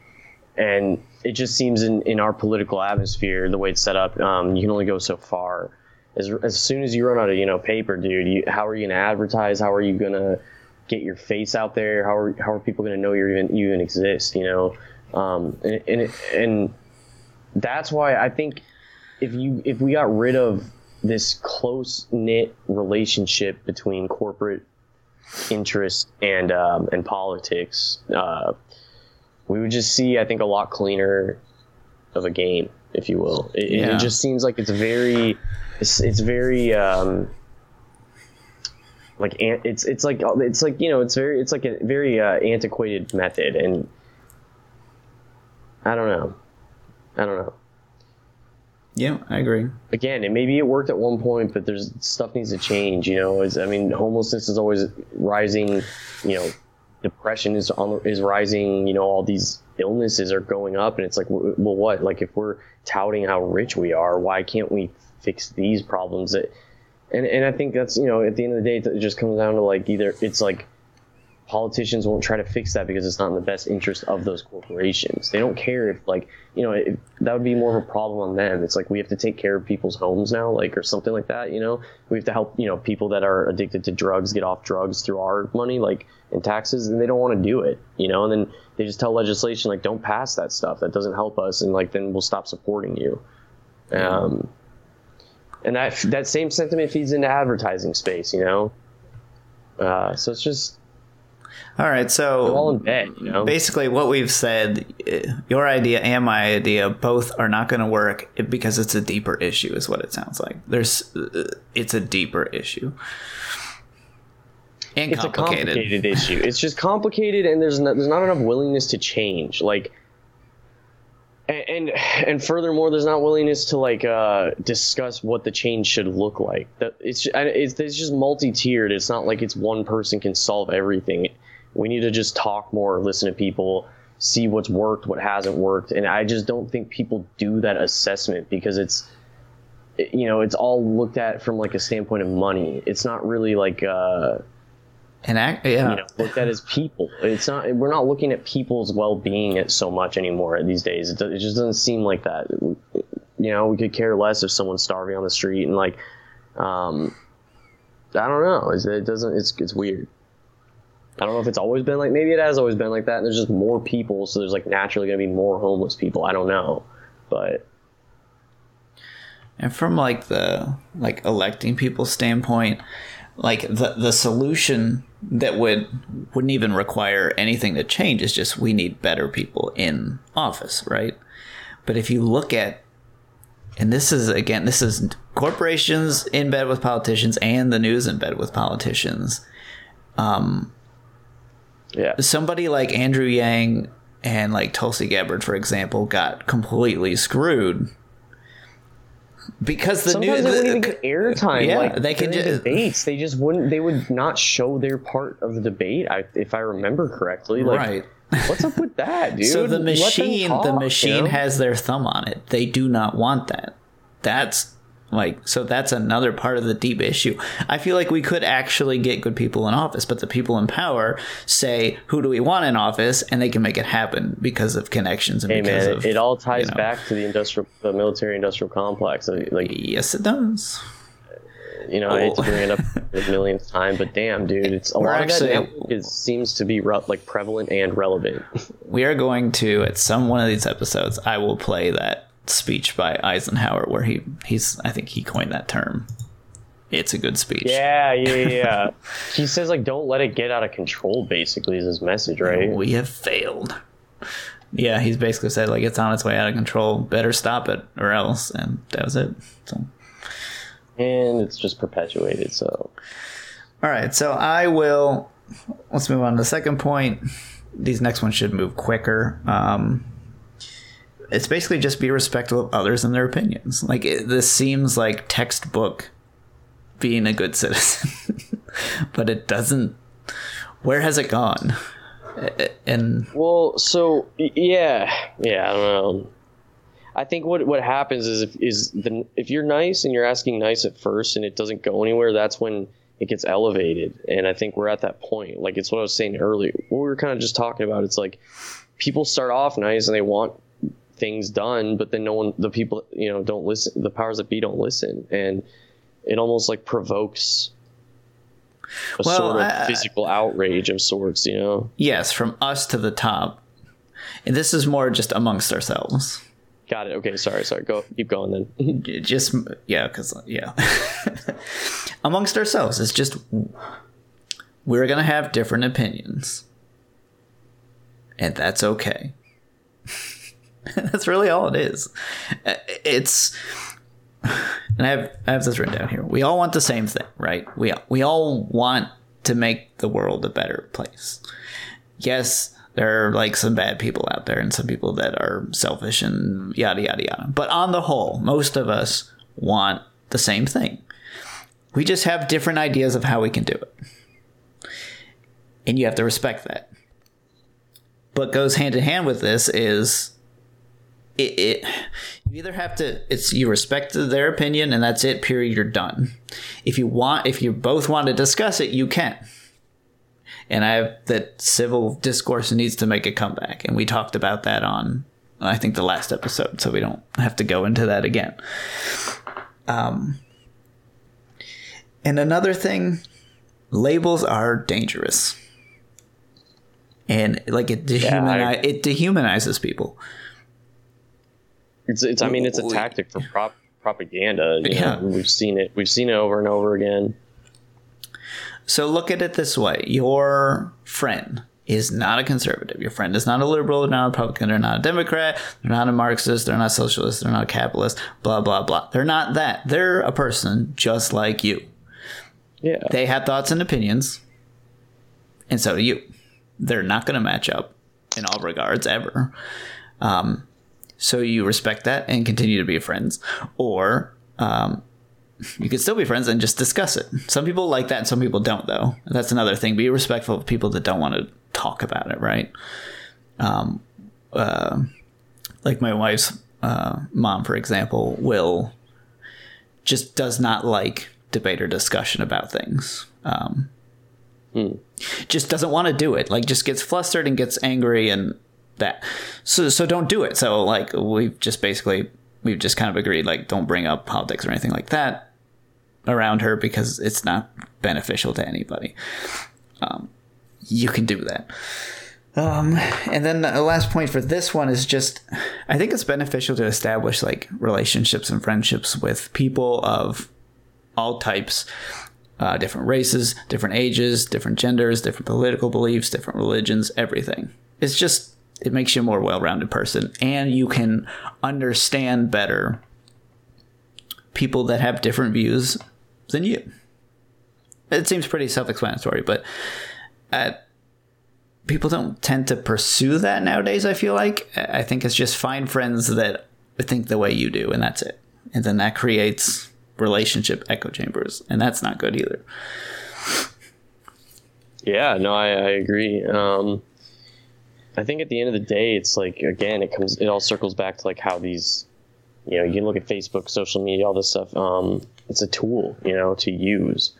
Speaker 2: and it just seems in, in our political atmosphere, the way it's set up, um, you can only go so far as, as soon as you run out of you know paper, dude, you, how are you gonna advertise? How are you gonna get your face out there? How are how are people gonna know you even you even exist? You know, um, and and and that's why I think if you if we got rid of this close knit relationship between corporate interest and um, and politics, uh, we would just see I think a lot cleaner of a game, if you will. It, yeah. it just seems like it's very it's it's very um, like it's it's like it's like you know it's very it's like a very uh, antiquated method and I don't know I don't know
Speaker 1: yeah I agree.
Speaker 2: Again and maybe it worked at one point but there's stuff needs to change you know? It's, I mean homelessness is always rising you know depression is on is rising you know all these illnesses are going up and it's like well what? Like if we're touting how rich we are why can't we fix these problems that and, and I think that's you know at the end of the day it just comes down to like either it's like politicians won't try to fix that because it's not in the best interest of those corporations. They don't care if like you know if, that would be more of a problem on them. It's like we have to take care of people's homes now, like or something like that. You know, we have to help you know people that are addicted to drugs get off drugs through our money, like in taxes, and they don't want to do it. You know, and then they just tell legislation like don't pass that stuff. That doesn't help us, and like then we'll stop supporting you. Um, and that that same sentiment feeds into advertising space, you know. Uh, so it's just
Speaker 1: All right, so
Speaker 2: They're all in bed, you know.
Speaker 1: basically what we've said, your idea and my idea, both are not going to work because it's a deeper issue, is what it sounds like. There's, uh, it's a deeper issue. And
Speaker 2: it's
Speaker 1: complicated.
Speaker 2: a complicated issue. It's just complicated, and there's not, there's not enough willingness to change. Like, and and, and furthermore, there's not willingness to like uh, discuss what the change should look like. That it's it's it's just multi-tiered. It's not like it's one person can solve everything. We need to just talk more, listen to people, see what's worked, what hasn't worked, and I just don't think people do that assessment because it's you know it's all looked at from like a standpoint of money. It's not really like. Uh,
Speaker 1: and act, yeah.
Speaker 2: you know, looked at as people. It's not. We're not looking at people's well-being so much anymore these days. It, it just doesn't seem like that. You know, we could care less if someone's starving on the street and like, um, I don't know. It doesn't. It's it's weird. I don't know if it's always been like. Maybe it has always been like that. There's just more people, so there's like naturally going to be more homeless people. I don't know, but.
Speaker 1: And from like the like electing people standpoint, like the the solution that would wouldn't even require anything to change is just we need better people in office, right? But if you look at and this is again this is corporations in bed with politicians and the news in bed with politicians. Um
Speaker 2: yeah.
Speaker 1: Somebody like Andrew Yang and like Tulsi Gabbard, for example, got completely screwed because the
Speaker 2: Sometimes
Speaker 1: new
Speaker 2: they wouldn't even get airtime.
Speaker 1: Yeah,
Speaker 2: like,
Speaker 1: they can just-
Speaker 2: debates. They just wouldn't. They would not show their part of the debate. I, if I remember correctly, like,
Speaker 1: right.
Speaker 2: What's up with that, dude?
Speaker 1: So the machine,
Speaker 2: talk,
Speaker 1: the
Speaker 2: you
Speaker 1: machine
Speaker 2: know?
Speaker 1: has their thumb on it. They do not want that. That's like so. That's another part of the deep issue. I feel like we could actually get good people in office, but the people in power say, "Who do we want in office?" and they can make it happen because of connections and
Speaker 2: Hey
Speaker 1: because
Speaker 2: man,
Speaker 1: of
Speaker 2: it all ties
Speaker 1: you know.
Speaker 2: back to the industrial, the military-industrial complex. Like,
Speaker 1: Yes, it does.
Speaker 2: you know, I hate to
Speaker 1: Oh.
Speaker 2: bring it up a millionth time, but damn, dude, it's a
Speaker 1: We're
Speaker 2: lot
Speaker 1: actually-
Speaker 2: of that is, seems to be re- like prevalent and relevant.
Speaker 1: We are going to at some one of these episodes. I will play that speech by Eisenhower where he he's I think he coined that term. It's a good speech.
Speaker 2: yeah, yeah, yeah. he says like, don't let it get out of control. Basically, is his message, right?
Speaker 1: we have failed. Yeah, he's basically said like it's on its way out of control. Better stop it or else, and that was it. So,
Speaker 2: and it's just perpetuated. So
Speaker 1: all right, so I will. Let's move on to the second point. These next ones should move quicker. Um, it's basically just be respectful of others and their opinions. Like it, this seems like textbook being a good citizen, but it doesn't. Where has it gone? And
Speaker 2: Well, so yeah, yeah, I don't know. I think what what happens is if is the if you're nice and you're asking nice at first and it doesn't go anywhere, that's when it gets elevated. And I think we're at that point. Like it's what I was saying earlier. What we were kind of just talking about. It's like people start off nice and they want things done, but then no one, the people, you know, don't listen. The powers that be don't listen, and it almost like provokes a
Speaker 1: Well,
Speaker 2: sort of
Speaker 1: I-
Speaker 2: physical outrage of sorts. You know.
Speaker 1: yes, from us to the top. And this is more just amongst ourselves.
Speaker 2: Got it. Okay. Sorry. Sorry. Go. Keep going then.
Speaker 1: Just yeah because yeah amongst ourselves it's just we're gonna have different opinions and that's okay that's really all it is. It's and I have, I have this written down here. We all want the same thing right? We, we all want to make the world a better place. Yes there are like some bad people out there and some people that are selfish and yada yada yada. But on the whole most of us want the same thing. We just have different ideas of how we can do it. And you have to respect that. But goes hand in hand with this is it, it you either have to it's you respect their opinion and that's it period you're done if you want if you both want to discuss it you can and I have that civil discourse needs to make a comeback, and we talked about that on I think the last episode, so we don't have to go into that again. Um, and another thing, labels are dangerous, and like it dehumani-
Speaker 2: I-
Speaker 1: it dehumanizes people.
Speaker 2: It's, it's. I mean, it's a tactic for prop, propaganda. you
Speaker 1: Yeah.
Speaker 2: know, we've seen it. We've seen it over and over again.
Speaker 1: So look at it this way: your friend is not a conservative. Your friend is not a liberal, they're not a Republican, they're not a Democrat, they're not a Marxist, they're not a socialist, they're not a capitalist, blah, blah, blah. They're not that. They're a person just like you.
Speaker 2: Yeah.
Speaker 1: They have thoughts and opinions, and so do you. They're not going to match up in all regards ever. Um, so you respect that and continue to be friends. Or um, you can still be friends and just discuss it. Some people like that and some people don't, though. That's another thing. Be respectful of people that don't want to talk about it, right? Um, uh, like my wife's uh, mom, for example, will just does not like debate or discussion about things. Um,
Speaker 2: Hmm.
Speaker 1: Just doesn't want to do it. Like, just gets flustered and gets angry and that. So, so don't do it. So, like, we've just basically we've just kind of agreed, like, don't bring up politics or anything like that around her because it's not beneficial to anybody. Um, you can do that. Um, and then the last point for this one is just, I think it's beneficial to establish like relationships and friendships with people of all types, uh, different races, different ages, different genders, different political beliefs, different religions, everything. It's just, it makes you a more well rounded person and you can understand better people that have different views than you. It seems pretty self explanatory, but at, people don't tend to pursue that nowadays, I feel like. I think it's just find friends that think the way you do, and that's it. And then that creates relationship echo chambers, and that's not good either.
Speaker 2: Yeah, no, I, I agree. Um, I think at the end of the day, it's like again, it comes, it all circles back to like how these, you know, you can look at Facebook, social media, all this stuff. Um, it's a tool, you know, to use,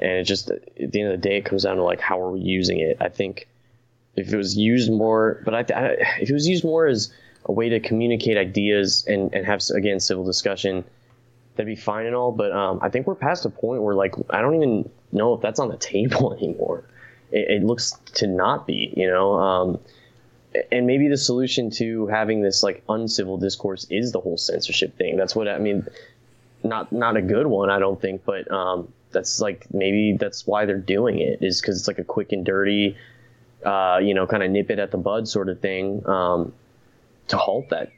Speaker 2: and it just at the end of the day, it comes down to like how are we using it. I think if it was used more, but I, I if it was used more as a way to communicate ideas and and have again civil discussion that'd be fine and all. But um, I think we're past a point where like I don't even know if that's on the table anymore. It, it looks to not be, you know. Um, and maybe the solution to having this like uncivil discourse is the whole censorship thing. That's what I mean. Not not a good one, I don't think, but um, that's like maybe that's why they're doing it is because it's like a quick and dirty, uh, you know, kind of nip it at the bud sort of thing um, to halt that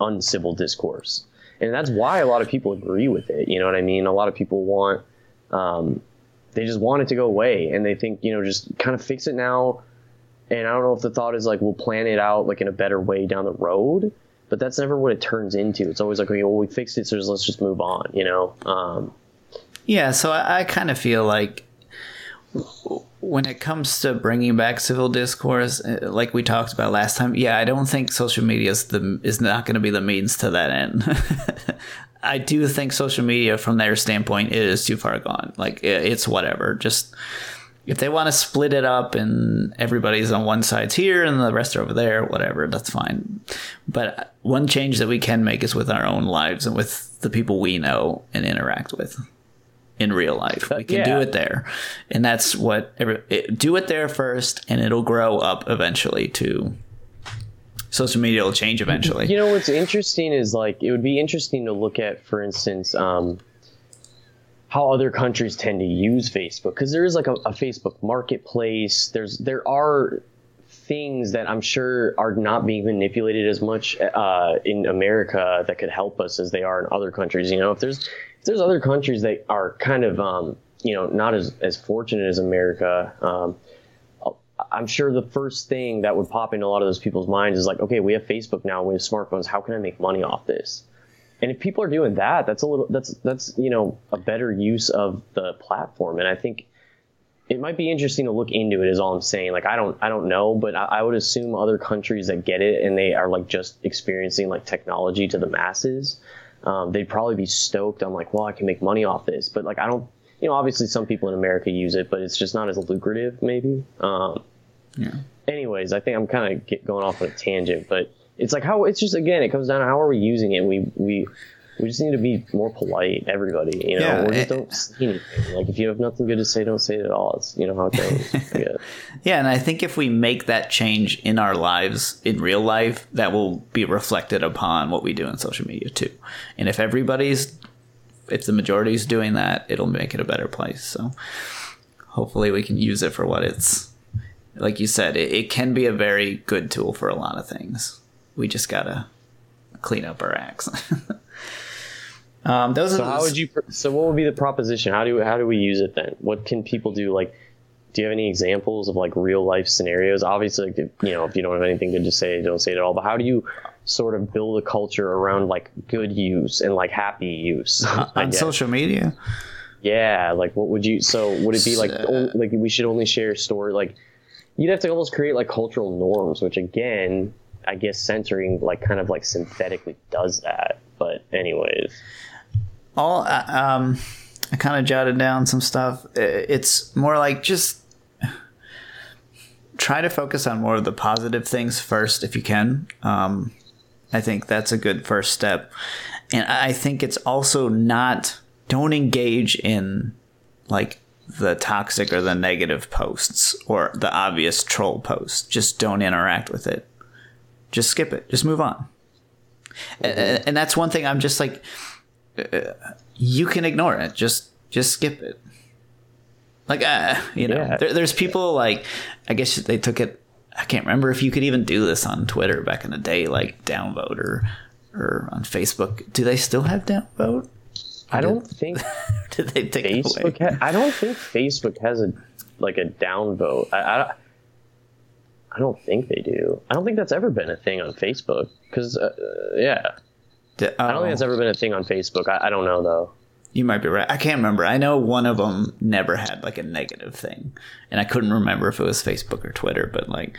Speaker 2: uncivil discourse and that's why a lot of people agree with it. You know what I mean? A lot of people want, um, they just want it to go away, and they think you know just kind of fix it now. And I don't know if the thought is like we'll plan it out like in a better way down the road, but that's never what it turns into. It's always like, okay, well we fixed it, so let's just move on. You know? Um,
Speaker 1: yeah. So I, I kind of feel like when it comes to bringing back civil discourse, uh, like we talked about last time, yeah, I don't think social media is the is not going to be the means to that end. I do think social media, from their standpoint, is too far gone. Like it's whatever. Just if they want to split it up and everybody's on one side's here and the rest are over there, whatever, that's fine. But one change that we can make is with our own lives and with the people we know and interact with in real life. We can yeah. do it there, and that's what every, it, do it there first, and it'll grow up eventually to. Social media will change eventually.
Speaker 2: You know what's interesting is like it would be interesting to look at, for instance, um, how other countries tend to use Facebook because there is like a, a Facebook marketplace. There's there are things that I'm sure are not being manipulated as much uh, in America that could help us as they are in other countries. You know, if there's if there's other countries that are kind of um, you know not as as fortunate as America. Um, I'm sure the first thing that would pop into a lot of those people's minds is like, okay, we have Facebook now, we have smartphones. How can I make money off this? And if people are doing that, that's a little that's that's you know a better use of the platform. And I think it might be interesting to look into it. Is all I'm saying. Like I don't I don't know, but I, I would assume other countries that get it and they are like just experiencing like technology to the masses um, they'd probably be stoked. I'm like, well, I can make money off this, but like, I don't, you know, obviously some people in America use it, but it's just not as lucrative, maybe. Um,
Speaker 1: yeah.
Speaker 2: Anyways, I think I'm kind of going off on a tangent, but it's like how it's just again, it comes down to how are we using it. We we we just need to be more polite, everybody. You know, yeah, or just don't say anything. Like if you have nothing good to say, don't say it at all. It's you know how it goes.
Speaker 1: yeah, and I think if we make that change in our lives in real life, that will be reflected upon what we do in social media too. And if everybody's, if the majority is doing that, it'll make it a better place. So hopefully we can use it for what it's like you said, it, it can be a very good tool for a lot of things. We just gotta clean up our acts.
Speaker 2: um, those so how would you? So what would be the proposition? How do how do we use it then? What can people do? Like, do you have any examples of like real life scenarios? Obviously, like, you know, if you don't have anything good to say, don't say it at all. But how do you sort of build a culture around like good use and like happy use
Speaker 1: on social media?
Speaker 2: Yeah, like what would you? So would it be like like we should only share story like you'd have to almost create like cultural norms, which again, I guess censoring like kind of like synthetically does that. But anyways,
Speaker 1: all uh, um, I kind of jotted down some stuff. It's more like just try to focus on more of the positive things first if you can. Um, I think that's a good first step. And I think it's also not, don't engage in like the toxic or the negative posts or the obvious troll posts. Just don't interact with it. Just skip it. Just move on. And, and, that's one thing I'm just like, uh, you can ignore it. Just just skip it. Like, uh, you know, yeah. there, there's people like, I guess they took it. I can't remember if you could even do this on Twitter back in the day, like downvote or or on Facebook. Do they still have downvote?
Speaker 2: I don't think.
Speaker 1: did they take
Speaker 2: Facebook? Ha- I don't think Facebook has a like a downvote. I, I, I don't think they do. I don't think that's ever been a thing on Facebook. Because uh, yeah, the, I don't think it's ever been a thing on Facebook. I, I don't know though.
Speaker 1: You might be right. I can't remember. I know one of them never had like a negative thing, and I couldn't remember if it was Facebook or Twitter. But like,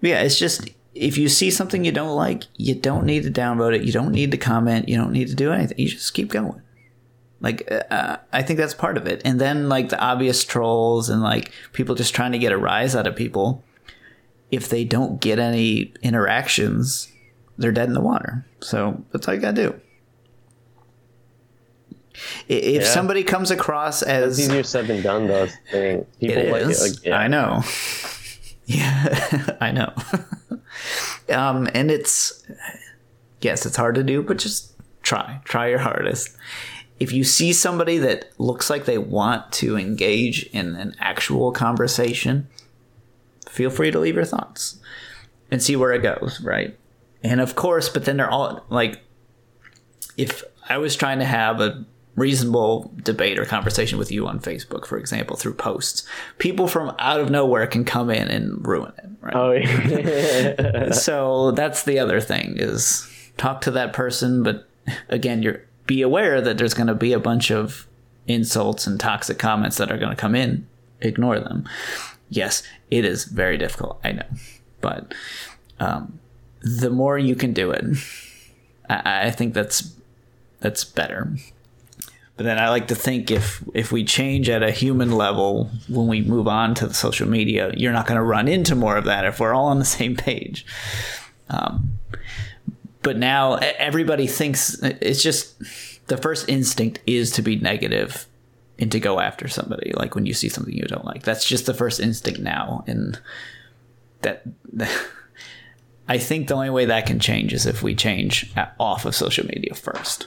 Speaker 1: yeah, it's just if you see something you don't like, you don't need to downvote it. You don't need to comment. You don't need to do anything. You just keep going. Like, uh, uh, I think that's part of it. And then like the obvious trolls and like people just trying to get a rise out of people. If they don't get any interactions, they're dead in the water. So that's all you gotta do. If yeah. somebody comes across as
Speaker 2: it's easier said than done, though. Thing.
Speaker 1: People it like is. It, like, yeah. I know. yeah, I know. um, and it's yes, it's hard to do, but just try, try your hardest. If you see somebody that looks like they want to engage in an actual conversation, feel free to leave your thoughts and see where it goes. Right, and of course, but then they're all like, if I was trying to have a reasonable debate or conversation with you on Facebook, for example, through posts. People from out of nowhere can come in and ruin it. Right? Oh, yeah. so that's the other thing is talk to that person, but again, you're be aware that there's going to be a bunch of insults and toxic comments that are going to come in. Ignore them. Yes, it is very difficult. I know, but um, the more you can do it, I, I think that's that's better. But then I like to think if if we change at a human level when we move on to the social media, you're not going to run into more of that if we're all on the same page. Um, but now everybody thinks it's just the first instinct is to be negative and to go after somebody. Like when you see something you don't like, that's just the first instinct now, and that. I think the only way that can change is if we change off of social media first.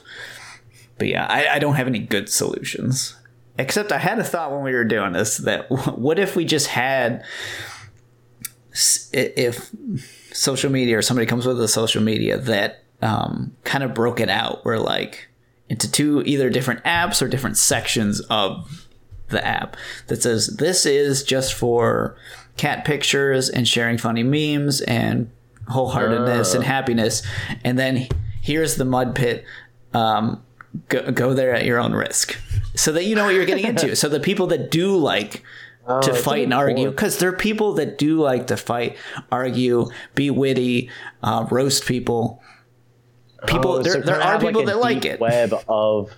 Speaker 1: But yeah, I, I don't have any good solutions. Except I had a thought when we were doing this that what if we just had if social media or somebody comes with a social media that um, kind of broke it out where like into two either different apps or different sections of the app that says this is just for cat pictures and sharing funny memes and wholeheartedness uh. and happiness and then here's the mud pit um, go, go there at your own risk so that you know what you're getting into. so the people that do like oh, to fight and argue, because there are people that do like to fight, argue, be witty, uh, roast people. People, oh, there, so there are people like that like it.
Speaker 2: Web of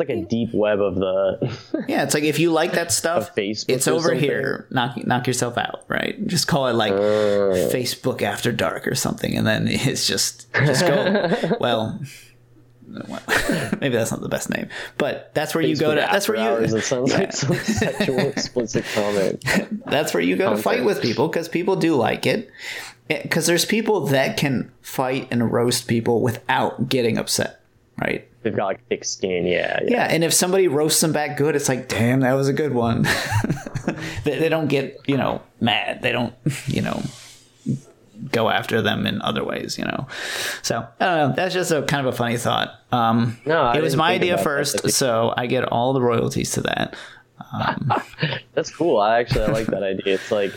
Speaker 2: it's like a deep web of the.
Speaker 1: yeah, it's like if you like that stuff, facebook it's over something. here. Knock knock yourself out, right? Just call it like uh. Facebook After Dark or something, and then it's just just go. well, maybe that's not the best name, but that's where Facebook you go to. That's where you. It sounds yeah. like some sexual explicit comment. that's where you go Content. to fight with people because people do like it. Because there's people that can fight and roast people without getting upset, right?
Speaker 2: they've got like thick skin. Yeah,
Speaker 1: yeah. Yeah, and if somebody roasts them back good, it's like, damn, that was a good one. they, they don't get you know mad. They don't you know go after them in other ways, you know. So I don't know. That's just a kind of a funny thought. Um, no, I it was my idea first, so I get all the royalties to that. Um,
Speaker 2: That's cool. I actually I like that idea. It's like,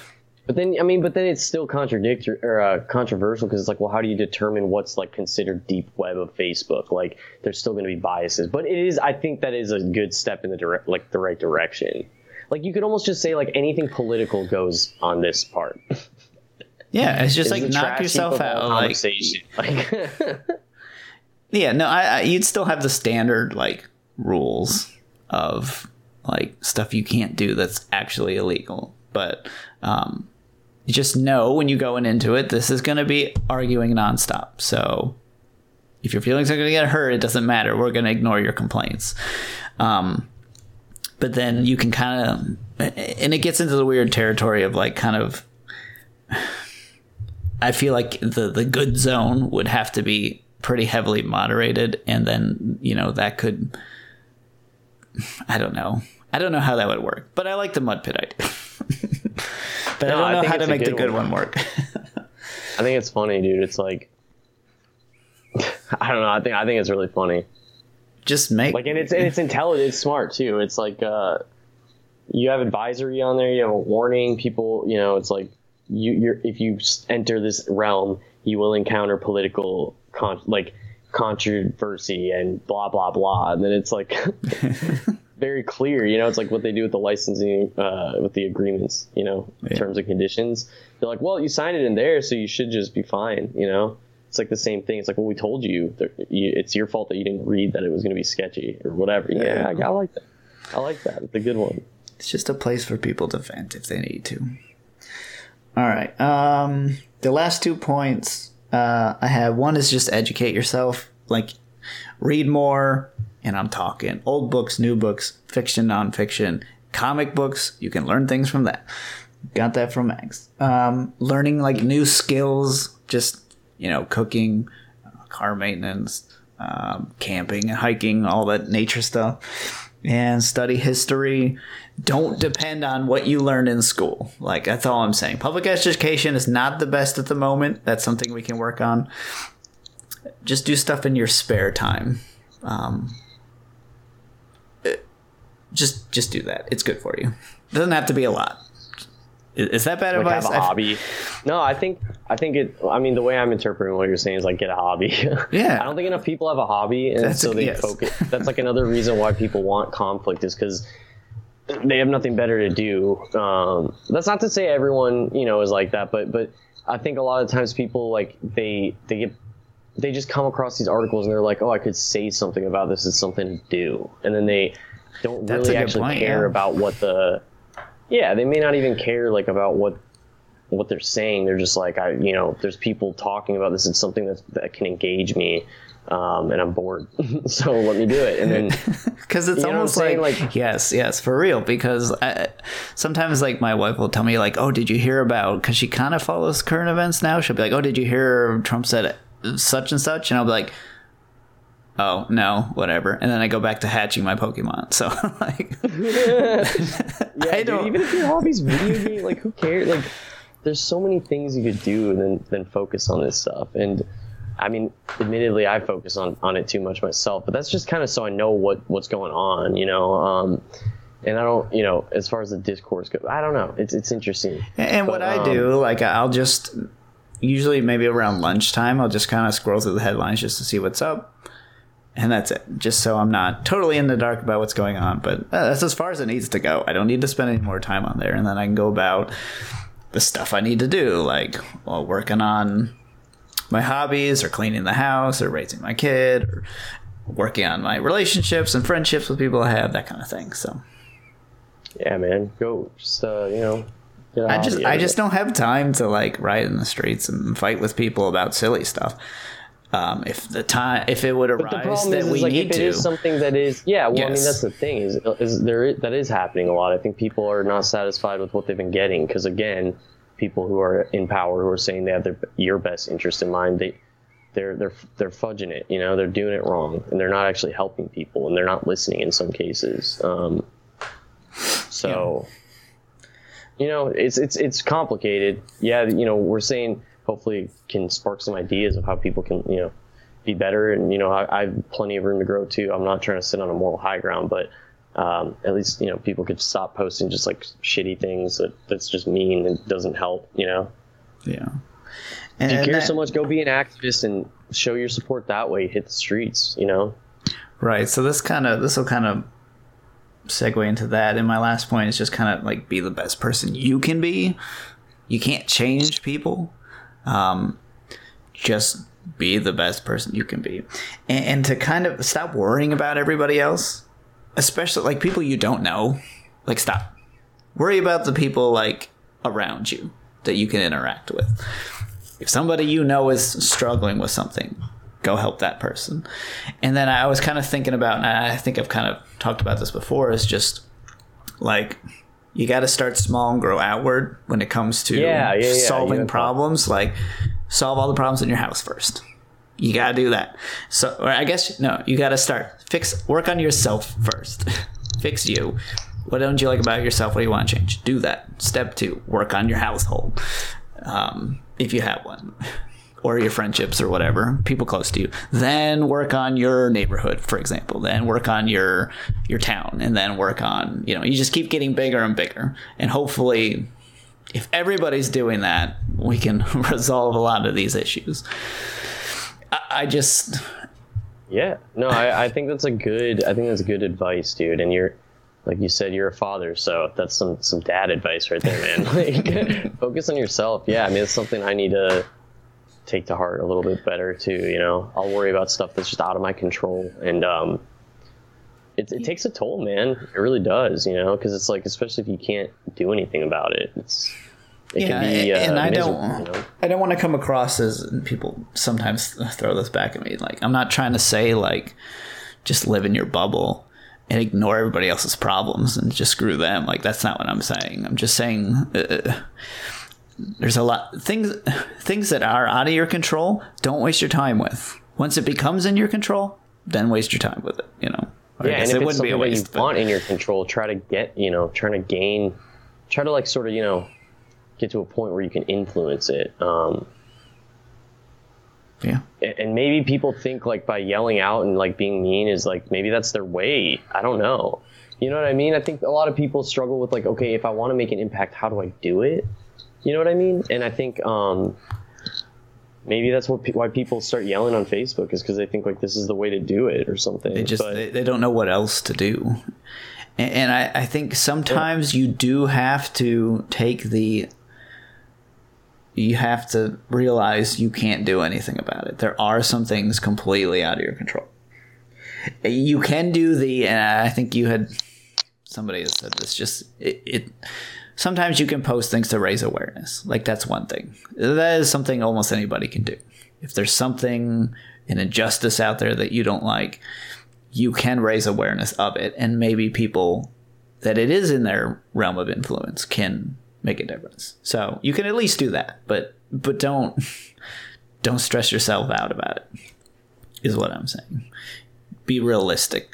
Speaker 2: but then I mean, but then it's still contradictory or uh, controversial because it's like, well, how do you determine what's like considered deep web of Facebook? Like, there's still going to be biases, but it is. I think that is a good step in the direct, like the right direction. Like you could almost just say like anything political goes on this part.
Speaker 1: Yeah, it's just like knock yourself out. Like, yeah, no, I, I, you'd still have the standard like rules of like stuff you can't do that's actually illegal, but um, you just know when you're going into it, this is going to be arguing nonstop. So if your feelings are going to get hurt, it doesn't matter. We're going to ignore your complaints. Um, but then you can kind of, and it gets into the weird territory of like kind of I feel like the the good zone would have to be pretty heavily moderated, and then you know that could. I don't know. I don't know how that would work, but I like the mud pit idea. but no, I don't know I how to make the good one, one work.
Speaker 2: I think it's funny, dude. It's like I don't know. I think I think it's really funny.
Speaker 1: Just make
Speaker 2: like, and it's and it's intelligent. It's smart too. It's like uh, you have advisory on there. You have a warning. People, you know, it's like you you're if you enter this realm, you will encounter political con- like controversy and blah blah blah, and then it's like very clear. You know, it's like what they do with the licensing, uh, with the agreements. You know, yeah. terms and conditions. They're like, well, you signed it in there, so you should just be fine. You know. It's like the same thing. It's like, well, we told you, it's your fault that you didn't read that it was going to be sketchy or whatever. Yeah, yeah I, I like that. I like that. It's a good one.
Speaker 1: It's just a place for people to vent if they need to. All right. Um, the last two points uh, I have one is just educate yourself. Like, read more, and I'm talking old books, new books, fiction, nonfiction, comic books. You can learn things from that. Got that from Max. Um, learning like new skills, just you know, cooking, uh, car maintenance, um, camping, hiking, all that nature stuff, and study history don't depend on what you learned in school. Like that's all I'm saying. Public education is not the best at the moment. That's something we can work on. Just do stuff in your spare time. Um, just just do that. It's good for you. It doesn't have to be a lot. Is that bad
Speaker 2: like
Speaker 1: advice?
Speaker 2: Have a hobby. No, I think I think it. I mean, the way I'm interpreting what you're saying is like get a hobby.
Speaker 1: Yeah.
Speaker 2: I don't think enough people have a hobby, and that's so a, they yes. focus. That's like another reason why people want conflict is because they have nothing better to do. Um, that's not to say everyone, you know, is like that, but but I think a lot of times people like they they get they just come across these articles and they're like, oh, I could say something about this. It's something to do, and then they don't that's really actually point, care yeah. about what the yeah they may not even care like about what what they're saying. They're just like I you know there's people talking about this. It's something that that can engage me um, and I'm bored, so let me do it. And then
Speaker 1: because it's almost like, like, yes, yes, for real. Because I, sometimes like my wife will tell me like, oh, did you hear about? Because she kind of follows current events now. She'll be like, oh, did you hear Trump said such and such? And I'll be like. Oh no, whatever, and then I go back to hatching my Pokemon. So like,
Speaker 2: yeah, I don't. Dude, even if your hobby's video game, like who cares? Like, there's so many things you could do than than focus on this stuff. And I mean, admittedly, I focus on, on it too much myself, but that's just kind of so I know what, what's going on, you know. Um, and I don't, you know, as far as the discourse goes, I don't know. It's it's interesting.
Speaker 1: And, but, what I um, do, like, I'll just usually maybe around lunchtime, I'll just kind of scroll through the headlines just to see what's up, and that's it. Just so I'm not totally in the dark about what's going on. But uh, that's as far as it needs to go. I don't need to spend any more time on there, and then I can go about the stuff I need to do, like well, working on my hobbies or cleaning the house or raising my kid or working on my relationships and friendships with people I have, that kind of thing. So,
Speaker 2: yeah, man, go just uh, you know.
Speaker 1: I just I just don't have time to like ride in the streets and fight with people about silly stuff. Um, if the time if it would arise that is, we is, like, need if
Speaker 2: it
Speaker 1: to
Speaker 2: is something that is yeah well yes. I mean that's the thing is, is there is, that is happening a lot I think people are not satisfied with what they've been getting because again people who are in power who are saying they have their your best interest in mind they they're they're they're fudging it. You know, they're doing it wrong, and they're not actually helping people, and they're not listening in some cases. Um, so, yeah. you know, it's it's it's complicated. Yeah, you know, we're saying hopefully can spark some ideas of how people can you know be better, and you know, I, I have plenty of room to grow too. I'm not trying to sit on a moral high ground, but um, at least you know people could stop posting just like shitty things that that's just mean and doesn't help. You know.
Speaker 1: Yeah.
Speaker 2: And, if you care that, so much, go be an activist and show your support that way. Hit the streets, you know.
Speaker 1: Right. So this kind of this will kind of segue into that. And my last point is just kind of like be the best person you can be. You can't change people. Um, just be the best person you can be, and, and to kind of stop worrying about everybody else, especially like people you don't know. Like stop. Worry about the people like around you that you can interact with. If somebody you know is struggling with something, go help that person. And then I was kind of thinking about, and I think I've kind of talked about this before, is just like you got to start small and grow outward when it comes to yeah, yeah, yeah. solving problems. Like solve all the problems in your house first. You got to do that. So, or I guess no, you got to start fix work on yourself first. fix you. What don't you like about yourself? What do you want to change? Do that. Step two: work on your household, um, if you have one, or your friendships or whatever, people close to you. Then work on your neighborhood, for example. Then work on your your town, and then work on you know you just keep getting bigger and bigger, and hopefully, if everybody's doing that, we can resolve a lot of these issues. I, I just
Speaker 2: yeah, no, I, I think that's a good. I think that's good advice, dude. And you're like you said, you're a father, so that's some some dad advice right there, man. like, focus on yourself. Yeah, I mean, it's something I need to take to heart a little bit better too. You know, I'll worry about stuff that's just out of my control, and um, it, it takes a toll, man. It really does. You know, because it's like, especially if you can't do anything about it, it's
Speaker 1: it yeah, be, uh, and I don't, you know? I don't want to come across as people sometimes throw this back at me. Like, I'm not trying to say like, just live in your bubble and ignore everybody else's problems and just screw them. Like that's not what I'm saying. I'm just saying uh, there's a lot things things that are out of your control. Don't waste your time with. Once it becomes in your control, then waste your time with it. You know.
Speaker 2: Or yeah, and if it it's something waste, that you but... want in your control, try to get you know, trying to gain, try to like sort of you know, get to a point where you can influence it. Um,
Speaker 1: yeah.
Speaker 2: And maybe people think like by yelling out and like being mean is like maybe that's their way. I don't know. You know what I mean? I think a lot of people struggle with like, okay, if I want to make an impact, how do I do it? You know what I mean? And I think um, maybe that's what why people start yelling on Facebook is because they think like this is the way to do it or something.
Speaker 1: They just but, they, they, don't know what else to do. And, and I, I think sometimes yeah. you do have to take the you have to realize you can't do anything about it. There are some things completely out of your control. You can do the, and I think you had somebody has said this. Just it, it sometimes you can post things to raise awareness. Like that's one thing. That is something almost anybody can do. If there's something an injustice out there that you don't like, you can raise awareness of it, and maybe people that it is in their realm of influence can make a difference. So you can at least do that, but but don't don't stress yourself out about it. Is what I'm saying. Be realistic.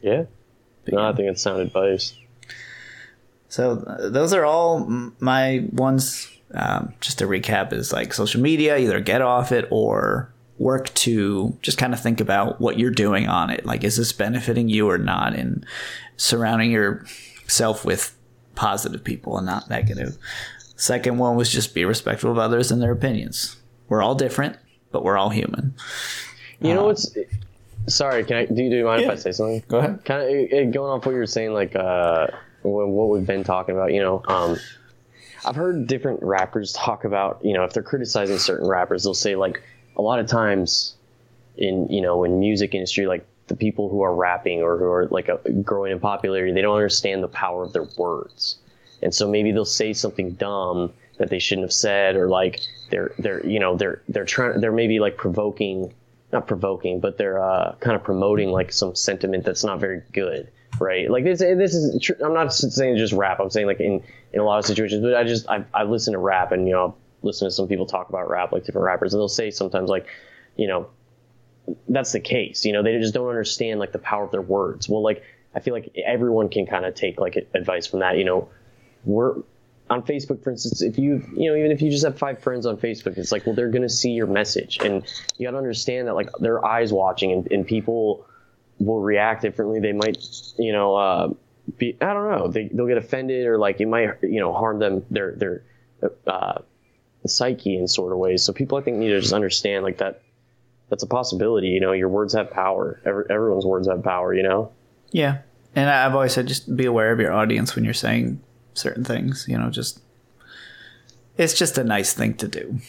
Speaker 2: Yeah. No, I think it's sound advice.
Speaker 1: So those are all my ones. Um, just to recap, is like social media. Either get off it or work to just kind of think about what you're doing on it. Like, is this benefiting you or not? And surrounding yourself with positive people and not negative. Second one was just be respectful of others and their opinions. We're all different, but we're all human.
Speaker 2: You know uh, what's sorry, can I do you, do you mind yeah. if I say something?
Speaker 1: Go ahead.
Speaker 2: Kind of going off what you were saying, like uh, what we've been talking about. You know, um, I've heard different rappers talk about, you know, if they're criticizing certain rappers, they'll say like a lot of times in you know in music industry, like the people who are rapping or who are like a, growing in popularity, they don't understand the power of their words. And so maybe they'll say something dumb that they shouldn't have said, or like they're they're you know they're they're trying they're maybe like provoking, not provoking, but they're uh, kind of promoting like some sentiment that's not very good, right? Like this this is I'm not saying just rap. I'm saying like in in a lot of situations, but I just I I listen to rap and you know listen to some people talk about rap, like different rappers, and they'll say sometimes like, you know, that's the case. You know, they just don't understand like the power of their words. Well, like I feel like everyone can kind of take like advice from that. You know, we're on Facebook, for instance, if you, you know, even if you just have five friends on Facebook, it's like, well, they're to see your message. And you got to understand that, like, their eyes watching and, and people will react differently. They might, you know, uh, be, I don't know, they, they'll get offended or, like, it might, you know, harm them, their, their, uh, psyche in sort of ways. So people, I think, need to just understand, like, that that's a possibility. You know, your words have power. Every, everyone's words have power, you know?
Speaker 1: Yeah. And I've always said just be aware of your audience when you're saying certain things. You know, just it's just a nice thing to do.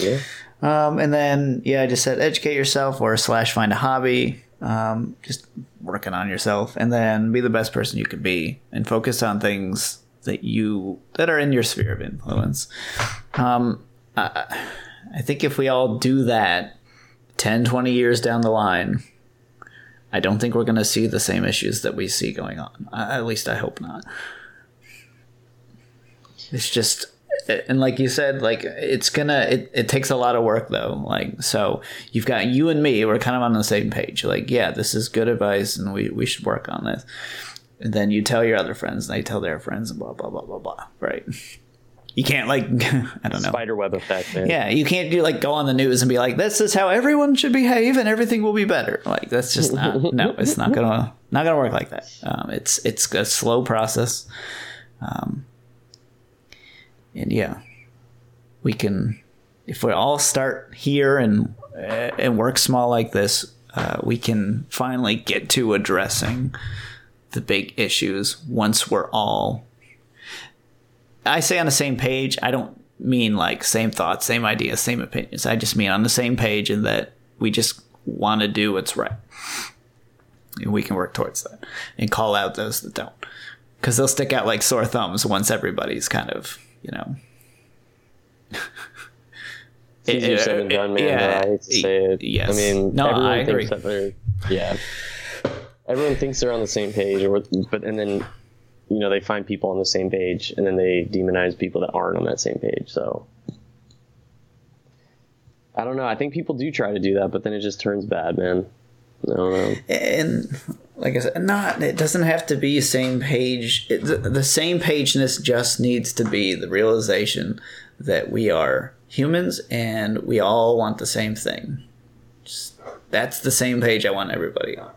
Speaker 2: Yeah.
Speaker 1: Um, and then yeah, I just said educate yourself or slash find a hobby. Um, just working on yourself, and then be the best person you could be, and focus on things that you that are in your sphere of influence. Um, I, I think if we all do that 10, 20 years down the line, I don't think we're going to see the same issues that we see going on. At least I hope not. It's just and like you said like it's gonna it, it takes a lot of work though like so you've got you and me we're kind of on the same page like yeah this is good advice and we, we should work on this and then you tell your other friends and they tell their friends and blah blah blah blah blah right you can't like I don't know
Speaker 2: spider web effect. Man.
Speaker 1: Yeah, you can't do like go on the news and be like, "This is how everyone should behave and everything will be better." Like that's just not no, it's not gonna not gonna work like that. Um, it's it's a slow process, um, and yeah, we can if we all start here and and work small like this, uh, we can finally get to addressing the big issues once we're all I say on the same page, I don't mean like same thoughts, same ideas, same opinions. I just mean on the same page and that we just want to do what's right. And we can work towards that and call out those that don't. Because they'll stick out like sore thumbs once everybody's kind of, you know.
Speaker 2: it's easier said than done, man. Yeah, I hate to say it. Yes. I mean, no, I agree. yeah. Everyone thinks they're on the same page, or but and then you know they find people on the same page and then they demonize people that aren't on that same page so i don't know i think people do try to do that but then it just turns bad man i don't know
Speaker 1: and like i said not it doesn't have to be same page. It, the, the same pageness just needs to be the realization that we are humans and we all want the same thing. Just, that's the same page i want everybody on.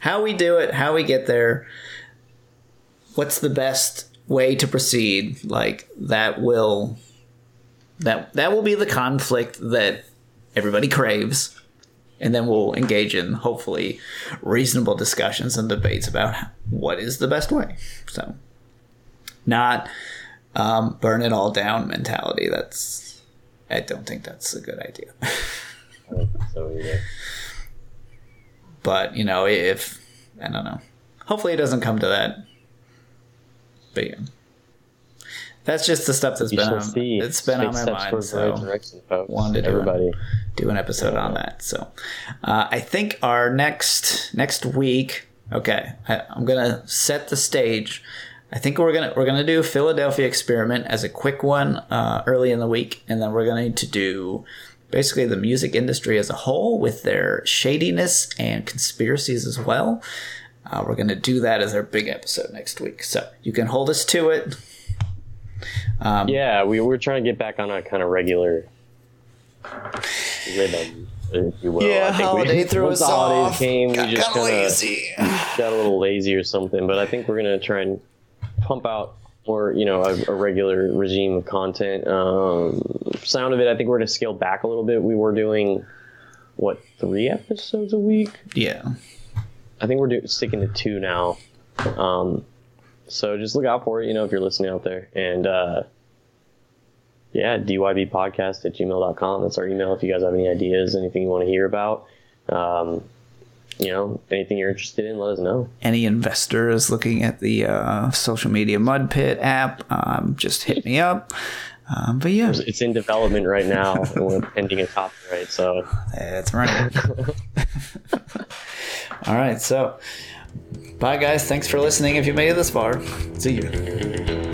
Speaker 1: How we do it how we get there what's the best way to proceed like that will that that will be the conflict that everybody craves and then we'll engage in hopefully reasonable discussions and debates about what is the best way. So not um, burn it all down mentality. That's i don't think that's a good idea. So either. but you know if i don't know. Hopefully it doesn't come to that. But yeah. That's just the stuff that's you been on, it's been on my mind. So wanted to everybody. Do, do an episode yeah. on that. So uh, I think our next next week. Okay, I, I'm gonna set the stage. I think we're gonna we're gonna do Philadelphia experiment as a quick one uh, early in the week, and then we're going to do basically the music industry as a whole with their shadiness and conspiracies as well. Uh, we're going to do that as our big episode next week. So you can hold us to it.
Speaker 2: Um, yeah, we were trying to get back on a kind of regular rhythm, if you will.
Speaker 1: Yeah, I think holiday we, threw us the holidays off. Came, got we just kind of lazy.
Speaker 2: got a little lazy or something. But I think we're going to try and pump out more, you know, a, a regular regime of content. Um, sound of it, I think we're going to scale back a little bit. We were doing what three episodes a week?
Speaker 1: Yeah.
Speaker 2: I think we're do, sticking to two now. Um, so just look out for it, you know, if you're listening out there. And uh, yeah, dybpodcast at gmail.com. That's our email if you guys have any ideas, anything you want to hear about. Um, you know, anything you're interested in, let us know.
Speaker 1: Any investors looking at the uh, social media mud pit app, um, just hit me up. Um, but yeah,
Speaker 2: it's in development right now, and we're pending a copyright. So
Speaker 1: that's right. All right, so bye, guys. Thanks for listening. If you made it this far, see you.